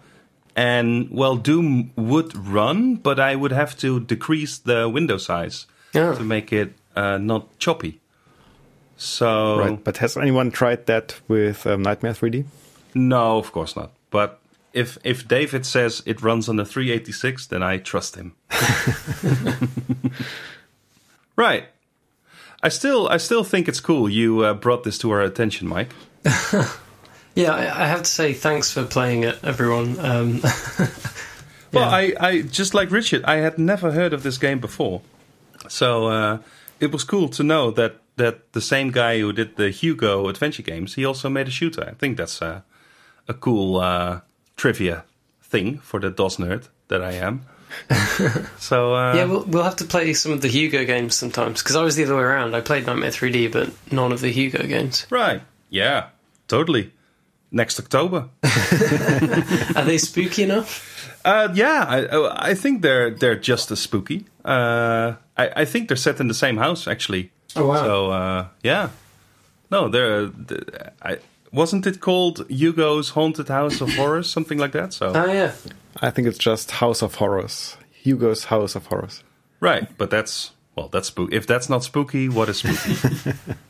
And well, Doom would run, but I would have to decrease the window size Yeah. to make it uh, not choppy. So Right. But has anyone tried that with um, Nitemare 3D? no, of course not. But if if David says it runs on a 386, then I trust him. right. I still I still think it's cool you uh, brought this to our attention, Mike. Yeah, I, I have to say thanks for playing it, everyone. Um, Well. I, I just like Richard, I had never heard of this game before, so uh, it was cool to know that that the same guy who did the Hugo adventure games, he also made a shooter. I think that's a, a cool uh, trivia thing for the DOS nerd that I am. so uh, yeah, we'll, we'll have to play some of the Hugo games sometimes because I was the other way around. I played Nitemare 3D, but none of the Hugo games. right, yeah, totally. Next October. Are they spooky enough? Uh, yeah, I, I think they're they're just as spooky. Uh, I, I think they're set in the same house actually. Oh, wow. So uh, yeah, no, they're. the- I, wasn't it called Hugo's Haunted House of Horrors, something like that? So Oh, yeah. I think it's just House of Horrors. Hugo's House of Horrors. right, but that's well, that's spooky. If that's not spooky, what is spooky?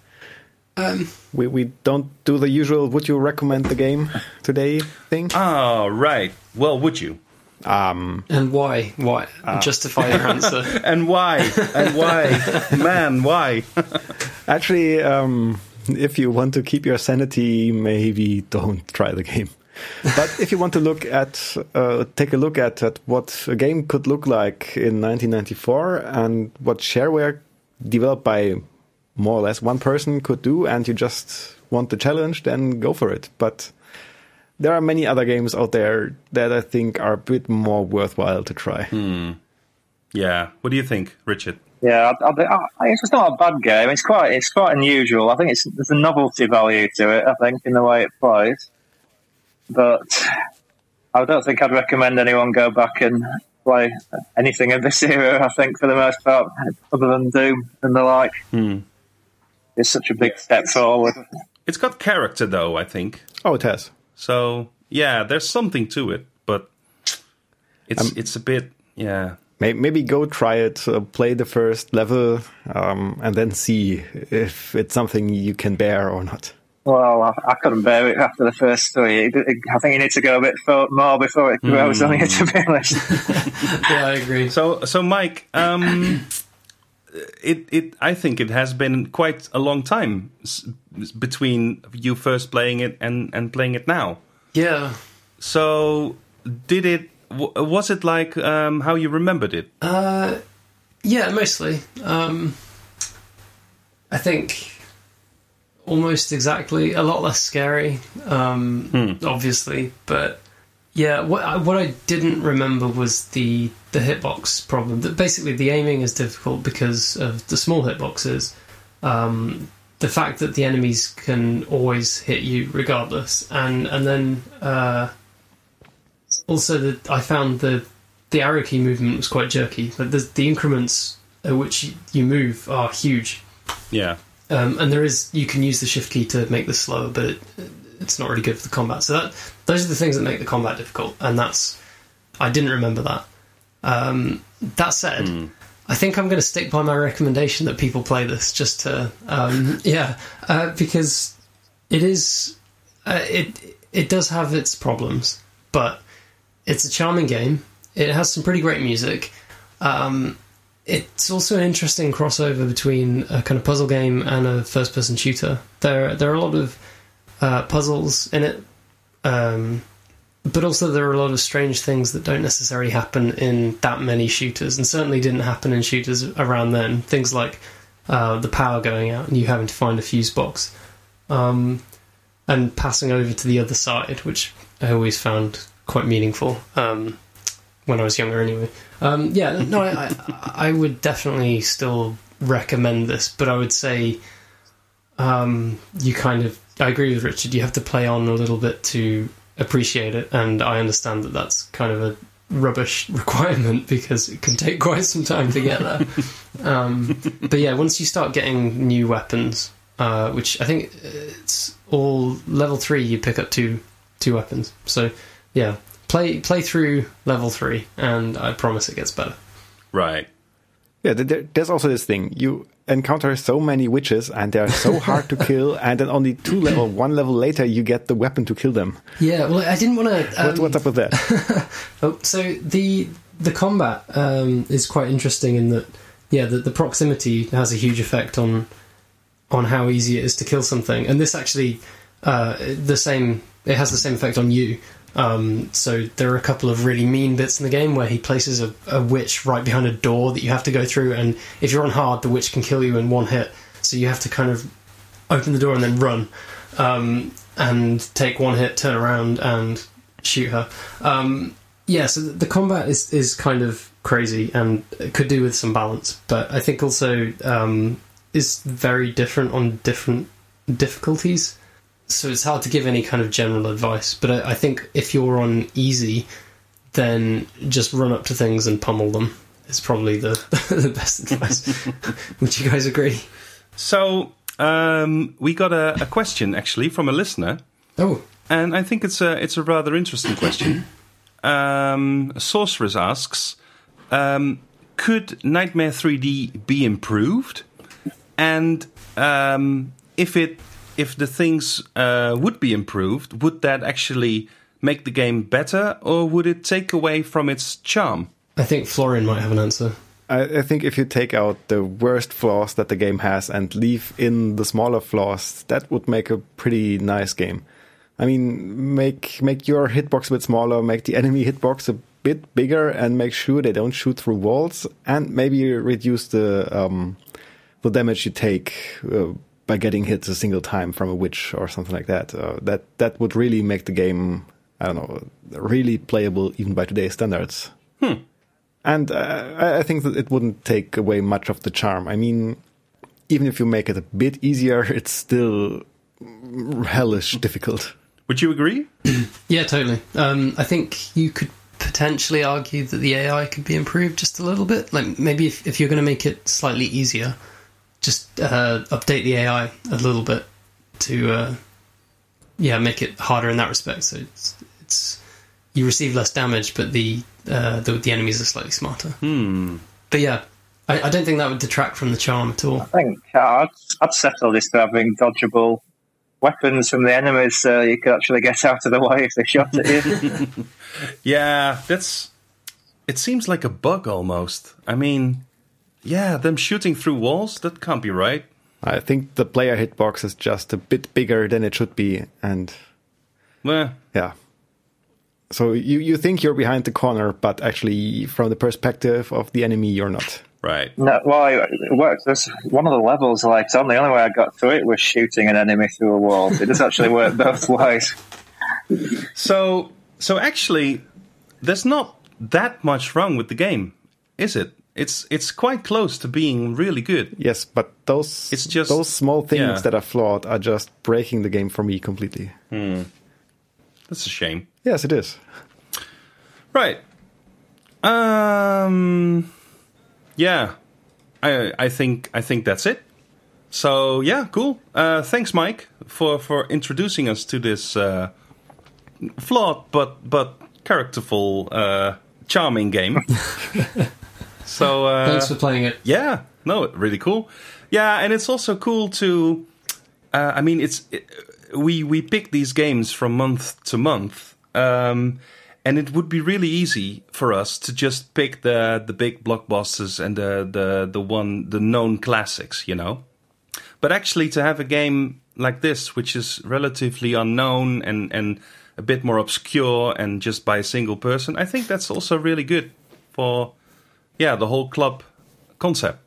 Um. We we don't do the usual would you recommend the game today thing. oh, right. Well, would you? Um. And why? Why? Ah. Justify your answer. And why? and why? Man, why? Actually, um, if you want to keep your sanity, maybe don't try the game. But if you want to look at, uh, take a look at, at what a game could look like in 1994 and what shareware developed by more or less one person could do, and you just want the challenge, then go for it. But there are many other games out there that I think are a bit more worthwhile to try. yeah. What do you think, Richard? Yeah, I, I, I, it's just not a bad game. It's quite it's quite unusual. I think it's there's a novelty value to it. I think in the way it plays, but I don't think I'd recommend anyone go back and play anything of this era. I think for the most part, other than Doom and the like, hmm. it's such a big step forward. It's got character, though. I think Oh, it has. so. Yeah, there's something to it, but it's um, it's a bit yeah. May- Maybe go try it, uh, play the first level, um, and then see if it's something you can bear or not. Well, I, I couldn't bear it after the first three. It, it, I think you need to go a bit fo- more before it grows on you. To be honest. yeah, I agree. So, so Mike, um, it it I think it has been quite a long time s- between you first playing it and and playing it now. Yeah. So, did it? Was it like um, how you remembered it? Uh, yeah, mostly. Um, I think almost exactly. A lot less scary, um, obviously, but yeah. What I, what I didn't remember was the the hitbox problem. That basically the aiming is difficult because of the small hitboxes. Um, the fact that the enemies can always hit you regardless, and and then uh, also that I found the the arrow key movement was quite jerky. Like the, the increments at which you move are huge, Yeah, um, and there is you can use the shift key to make this slower, but it, it's not really good for the combat. So that those are the things that make the combat difficult, and that's I didn't remember that. Um, that said, I think I'm going to stick by my recommendation that people play this just to um, yeah, uh, because it is uh, it it does have its problems, but it's a charming game. It has some pretty great music. Um, it's also an interesting crossover between a kind of puzzle game and a first-person shooter. There, there are a lot of uh, puzzles in it, um, but also there are a lot of strange things that don't necessarily happen in that many shooters, and certainly didn't happen in shooters around then. Things like uh, the power going out and you having to find a fuse box, um, and passing over to the other side, which I always found quite meaningful. Um, when I was younger, anyway. Um, yeah, no, I, I, I would definitely still recommend this, but I would say um, you kind of. I agree with Richard. You have to play on a little bit to appreciate it, and I understand that that's kind of a rubbish requirement because it can take quite some time to get there. um, but yeah, once you start getting new weapons, uh, which I think it's all level three, you pick up two two weapons. So yeah, play play through level three, and I promise it gets better. Right. Yeah, there, there's also this thing. You encounter so many witches and they're so hard to kill, and then only two level, one level later, you get the weapon to kill them. Yeah, well, I didn't want to. Um, what, what's up with that? oh, so the the combat um, is quite interesting in that, yeah, the, the proximity has a huge effect on on how easy it is to kill something, and this actually uh, the same. It has the same effect on you. Um, so there are a couple of really mean bits in the game where he places a, a, witch right behind a door that you have to go through, and if you're on hard, the witch can kill you in one hit. So you have to kind of open the door and then run, um, and take one hit, turn around, and shoot her. Um, yeah, so the combat is is kind of crazy and could do with some balance, but I think also um, is very different on different difficulties so it's hard to give any kind of general advice. But I, I, think if you're on easy, then just run up to things and pummel them. Is probably the the best advice. Would you guys agree? So um, we got a, a, question actually from a listener. Oh, and I think it's a it's a rather interesting question. um, Sorceress asks, um, could Nitemare 3D be improved? And um, if it if the things uh, would be improved, would that actually make the game better, or would it take away from its charm? I think Florian might have an answer. I, I think if you take out the worst flaws that the game has and leave in the smaller flaws, that would make a pretty nice game. I mean, make make your hitbox a bit smaller, make the enemy hitbox a bit bigger, and make sure they don't shoot through walls, and maybe reduce the um, the damage you take uh, by getting hit a single time from a witch or something like that. Uh, that that would really make the game, I don't know, really playable even by today's standards. Hmm. And uh, I think that it wouldn't take away much of the charm. I mean, even if you make it a bit easier, it's still hellish difficult. Would you agree? yeah, totally. Um, I think you could potentially argue that the AI could be improved just a little bit. Like maybe if, if you're going to make it slightly easier, just uh, update the AI a little bit to uh, yeah make it harder in that respect. So it's, it's you receive less damage, but the uh, the, the enemies are slightly smarter. Hmm. But yeah, I, I, don't think that would detract from the charm at all. I think uh, I'd, I'd settle this to having dodgeable weapons from the enemies so you could actually get out of the way if they shot at you. yeah, that's. It seems like a bug almost. I mean, yeah, them shooting through walls, that can't be right. I think the player hitbox is just a bit bigger than it should be, and well, yeah. So you you think you're behind the corner, but actually, from the perspective of the enemy, you're not. Right. No, well, it worked. There's one of the levels like on the only way I got through it was shooting an enemy through a wall. It does actually work both ways. So, so actually, there's not that much wrong with the game, is it? It's it's quite close to being really good. Yes, but those it's just those small things yeah. that are flawed are just breaking the game for me completely. Hmm. That's a shame. Yes, it is. Right. Um. Yeah. I I think I think that's it. So yeah, cool. Uh, thanks, Mike, for for introducing us to this uh, flawed but but characterful, uh, charming game. So uh, thanks for playing it. Yeah, no, really cool. Yeah, and it's also cool to. Uh, I mean, it's it, we we pick these games from month to month, um, and it would be really easy for us to just pick the the big blockbusters and the the the one the known classics, you know. But actually, to have a game like this, which is relatively unknown and and a bit more obscure and just by a single person, I think that's also really good for yeah, the whole club concept.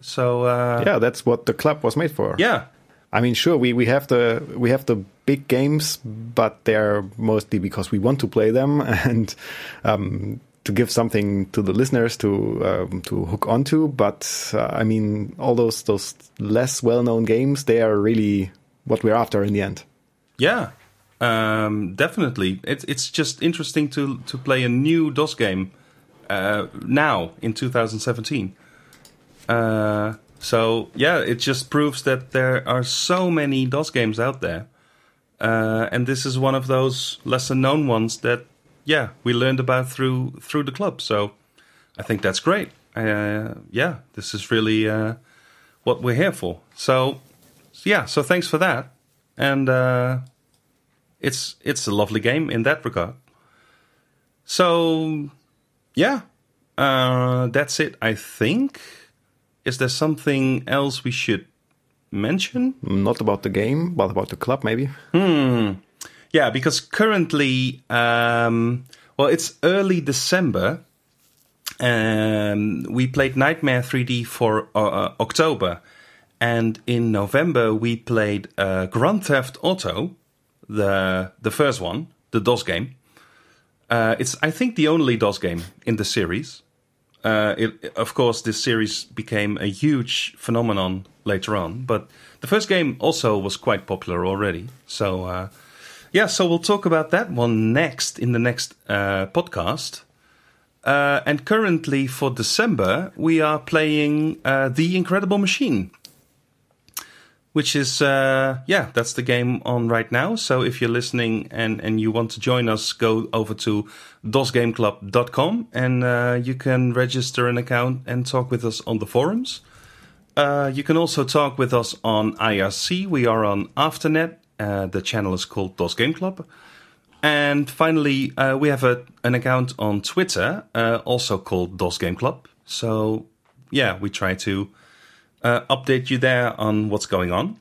So uh, yeah, that's what the club was made for. Yeah, I mean, sure, we, we have the we have the big games, but they're mostly because we want to play them, and um, to give something to the listeners to um, to hook onto. But uh, I mean, all those those less well known games, they are really what we're after in the end. Yeah, um, definitely. It's it's just interesting to to play a new DOS game uh, now in 2017. Uh, so yeah, it just proves that there are so many DOS games out there, uh, and this is one of those lesser known ones that yeah we learned about through through the club. So I think that's great. Uh, yeah, this is really uh, what we're here for. So yeah, so thanks for that, and uh, it's it's a lovely game in that regard. So yeah, uh, that's it. I think. Is there something else we should mention? Not about the game, but about the club, maybe. Hmm. Yeah, because currently, um, well, it's early December. Um, we played Nitemare 3D for uh, uh, October, and in November we played uh, Grand Theft Auto, the the first one, the DOS game. Uh, it's I think the only DOS game in the series. Uh, it, of course, this series became a huge phenomenon later on, but the first game also was quite popular already. So, uh, yeah, so we'll talk about that one next in the next uh, podcast. Uh, and currently for December, we are playing uh, The Incredible Machine which is uh, yeah that's the game on right now. So if you're listening and and you want to join us go over to dosgameclub.com and uh, you can register an account and talk with us on the forums. Uh, you can also talk with us on irc we are on afternet. Uh, the channel is called dos game club. And finally uh, we have a, an account on twitter uh, also called dos game club. So yeah we try to uh, update you there on what's going on.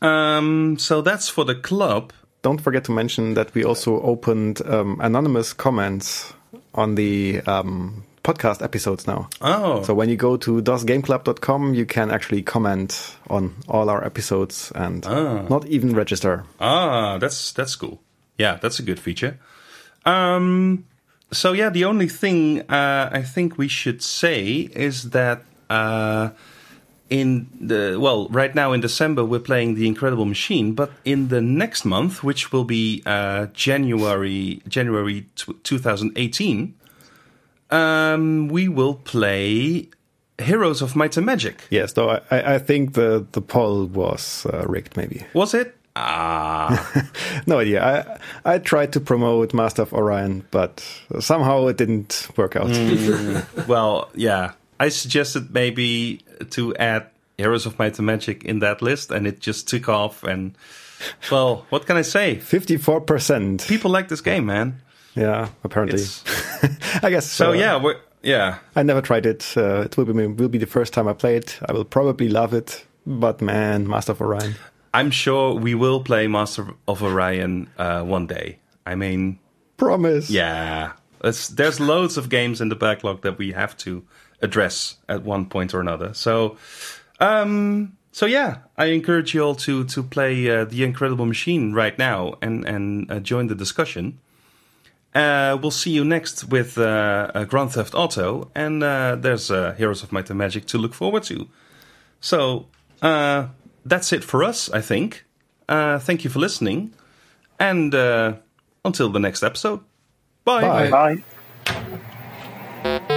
Um, so that's for the club. Don't forget to mention that we also opened um, anonymous comments on the um, podcast episodes now. Oh. So when you go to dosgameclub.com, you can actually comment on all our episodes and Ah. not even register. Ah, that's that's cool. Yeah, that's a good feature. Um, so yeah, the only thing uh, I think we should say is that uh, in the well, right now in December we're playing the Incredible Machine, but in the next month, which will be uh, January January t- 2018, um, we will play Heroes of Might and Magic. Yes, though I, I think the, the poll was uh, rigged, maybe. Was it? Ah. No idea. I I tried to promote Master of Orion, but somehow it didn't work out. Well, yeah. I suggested maybe to add Heroes of Might and Magic in that list, and it just took off. And, well, what can I say? 54%. People like this game, man. Yeah, apparently. I guess so, uh, yeah, we're, yeah. I never tried it. Uh, it will be will be the first time I play it. I will probably love it. But man, Master of Orion. I'm sure we will play Master of Orion uh, one day. I mean, Promise. yeah. It's, there's loads of games in the backlog that we have to address at one point or another. So, um, so yeah, I encourage you all to to play uh, the Incredible Machine right now and and uh, join the discussion. Uh, we'll see you next with uh, uh, Grand Theft Auto, and uh, there's uh, Heroes of Might and Magic to look forward to. So uh, that's it for us, I think. Uh, thank you for listening, and uh, until the next episode. Bye. Bye. Bye.